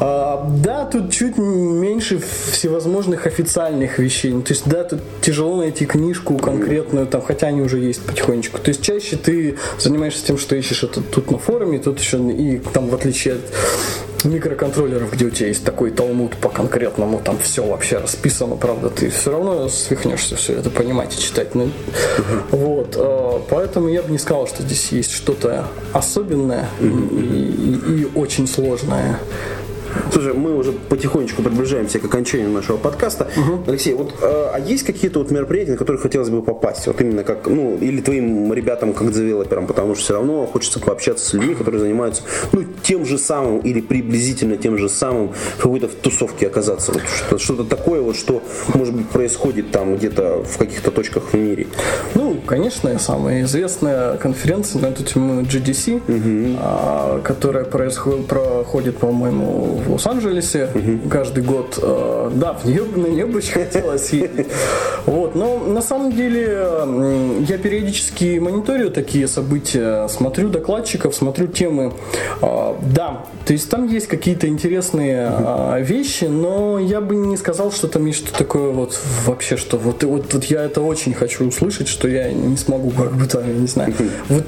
А, да, тут чуть меньше всевозможных официальных вещей. Ну, то есть, да, тут тяжело найти книжку конкретную, там, хотя они уже есть потихонечку. То есть, чаще ты занимаешься тем, что ищешь это тут на форуме, тут еще и там, в отличие от микроконтроллеров, где у тебя есть такой талмуд по конкретному, там все вообще расписано, правда, ты все равно свихнешься все это понимать и читать. Ну, Вот, э, поэтому я бы не сказал, что здесь есть что-то особенное и, и, и очень сложное. Слушай, мы уже потихонечку приближаемся к окончанию нашего подкаста. Угу. Алексей, вот э, а есть какие-то вот мероприятия, на которые хотелось бы попасть? Вот именно как, ну, или твоим ребятам как девелоперам, потому что все равно хочется пообщаться с людьми, которые занимаются, ну, тем же самым или приблизительно тем же самым в какой-то тусовке оказаться. Вот что-то, что-то такое вот, что, может быть, происходит там где-то в каких-то точках в мире. Ну, конечно, самая известная конференция на эту тему GDC, угу. а, которая происходит, проходит, по-моему, в Лос-Анджелесе угу. каждый год. Э, да, в нее, на нее бы очень хотелось ездить. Вот, но на самом деле я периодически мониторю такие события, смотрю докладчиков, смотрю темы. Э, да, то есть там есть какие-то интересные угу. вещи, но я бы не сказал, что там есть что такое вот вообще, что вот, вот, вот я это очень хочу услышать, что я не смогу как бы там, я не знаю. Вот,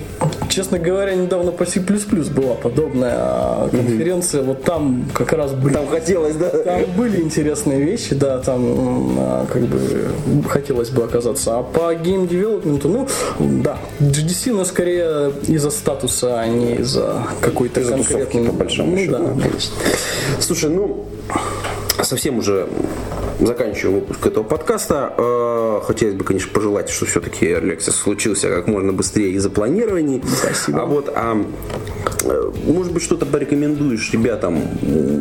честно говоря, недавно по C++ была подобная конференция, вот там как как раз были. Там хотелось, да? Там были интересные вещи, да, там а, как бы хотелось бы оказаться. А по game development у, ну, да, GDC, но скорее из-за статуса, а не из-за какой-то конкретной... по большому ну, счету. Да. Слушай, ну, совсем уже заканчиваем выпуск этого подкаста. Э, хотелось бы, конечно, пожелать, что все-таки Lexus случился как можно быстрее и запланированней. Спасибо. А вот, а, э, может быть, что-то порекомендуешь ребятам,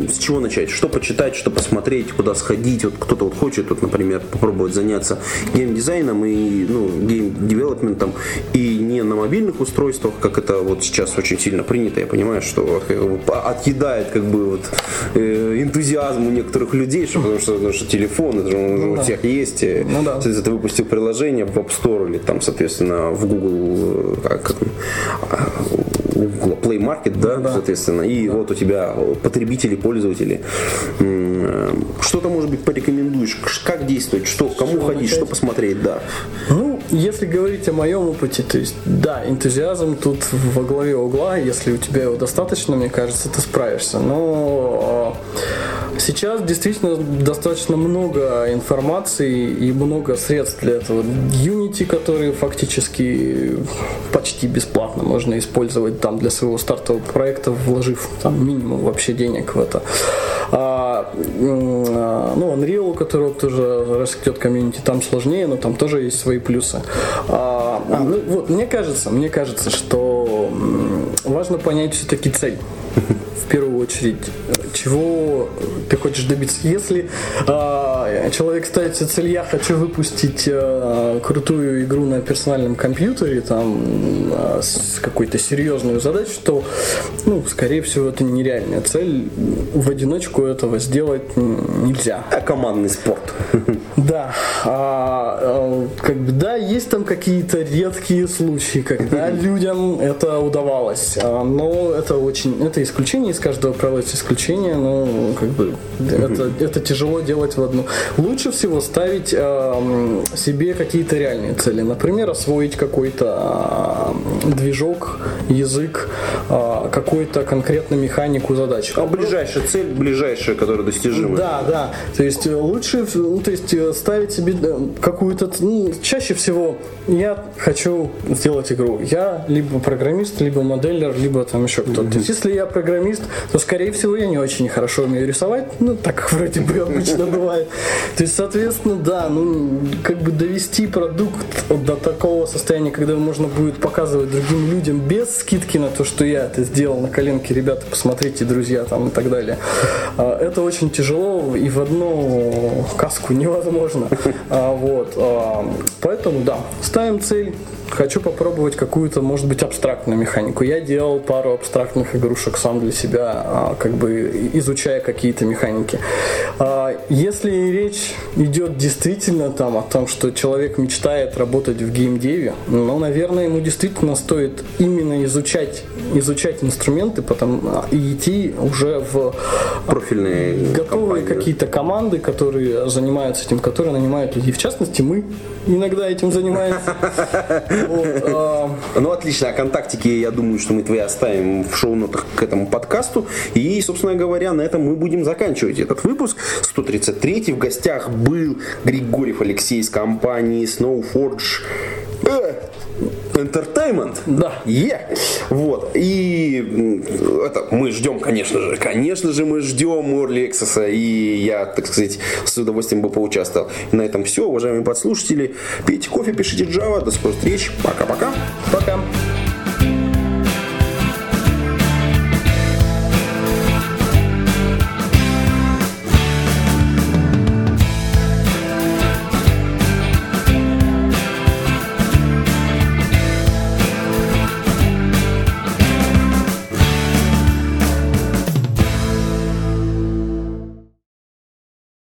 с чего начать, что почитать, что посмотреть, куда сходить. Вот кто-то вот хочет, вот, например, попробовать заняться геймдизайном и ну, гейм-девелопментом и не на мобильных устройствах, как это вот сейчас очень сильно принято. Я понимаю, что как бы, отъедает как бы вот э, энтузиазм у некоторых людей, что, потому что, потому что телефон телефон, это же он ну, у да. всех есть. Ну, да. Соответственно, ты выпустил приложение в App Store или там, соответственно, в Google, э, как, Google Play Market, да, да. соответственно, и да. вот у тебя потребители, пользователи. Что-то, может быть, порекомендуешь, как действовать, что, кому что ходить, начать? что посмотреть, да. Ну, если говорить о моем опыте, то есть, да, энтузиазм тут во главе угла, если у тебя его достаточно, мне кажется, ты справишься, но а, сейчас действительно достаточно много информации и много средств для этого. Unity, который фактически почти бесплатно можно использовать там для своего стартового проекта, вложив там минимум вообще денег в это. А, а ну, Unreal, у которого тоже растет комьюнити, там сложнее, но там тоже есть свои плюсы. А, а, ну, вот, мне кажется, мне кажется, что важно понять все-таки цель в первую очередь, чего ты хочешь добиться. Если, э, человек ставит себе цель, я хочу выпустить э, крутую игру на персональном компьютере, там, э, с какой-то серьезной задачей, то, ну, скорее всего, это нереальная цель. В одиночку этого сделать нельзя. А командный спорт. Да, а, как бы, да, есть там какие-то редкие случаи, когда людям это удавалось, но это очень, это исключение, из каждого есть исключение, но как бы это, это тяжело делать в одну. Лучше всего ставить а, себе какие-то реальные цели, например, освоить какой-то а, движок, язык, а, какую-то конкретную механику задач. А ближайшая цель, ближайшая, которая достижима. Да, да. То есть э, лучше, ну, то есть э, ставить себе э, какую-то, ну, чаще всего я хочу сделать игру. Я либо программист, либо моделлер, либо там еще кто-то. Mm-hmm. Если я программист, то скорее всего я не очень хорошо умею рисовать, ну так вроде бы обычно бывает. То есть, соответственно, да, ну как бы довести продукт до такого состояния, когда можно будет показывать другим людям без скидки на то, что я это сделал на коленке, ребята, посмотрите, друзья, там и так далее. А, это очень тяжело и в одну каску невозможно. А, вот. А, поэтому, да, ставим цель, хочу попробовать какую-то, может быть, абстрактную механику. Я делал пару абстрактных игрушек сам для себя, а, как бы изучая какие-то механики. А, если речь идет действительно там о том, что человек мечтает работать в геймдеве, ну, наверное, ему действительно стоит именно изучать, изучать инструменты потом, а, и идти уже в профильные готовые какие-то команды, которые занимаются этим, которые нанимают людей. В частности, мы иногда этим занимаемся. А, ну, отлично. А контактики, я думаю, что мы твои оставим в шоу-нотах к этому подкасту. И, собственно говоря, на этом мы будем заканчивать этот выпуск. 133 в гостях был Григорьев Алексей из компании Snowforge. Э, Entertainment. Да. Yeah. Вот. И это мы ждем, конечно же. Конечно же, мы ждем Early Access. И я, так сказать, с удовольствием бы поучаствовал. И на этом все, уважаемые подслушатели. Пейте кофе, пишите Java. До скорых встреч. Пока-пока. Пока. -пока. Пока.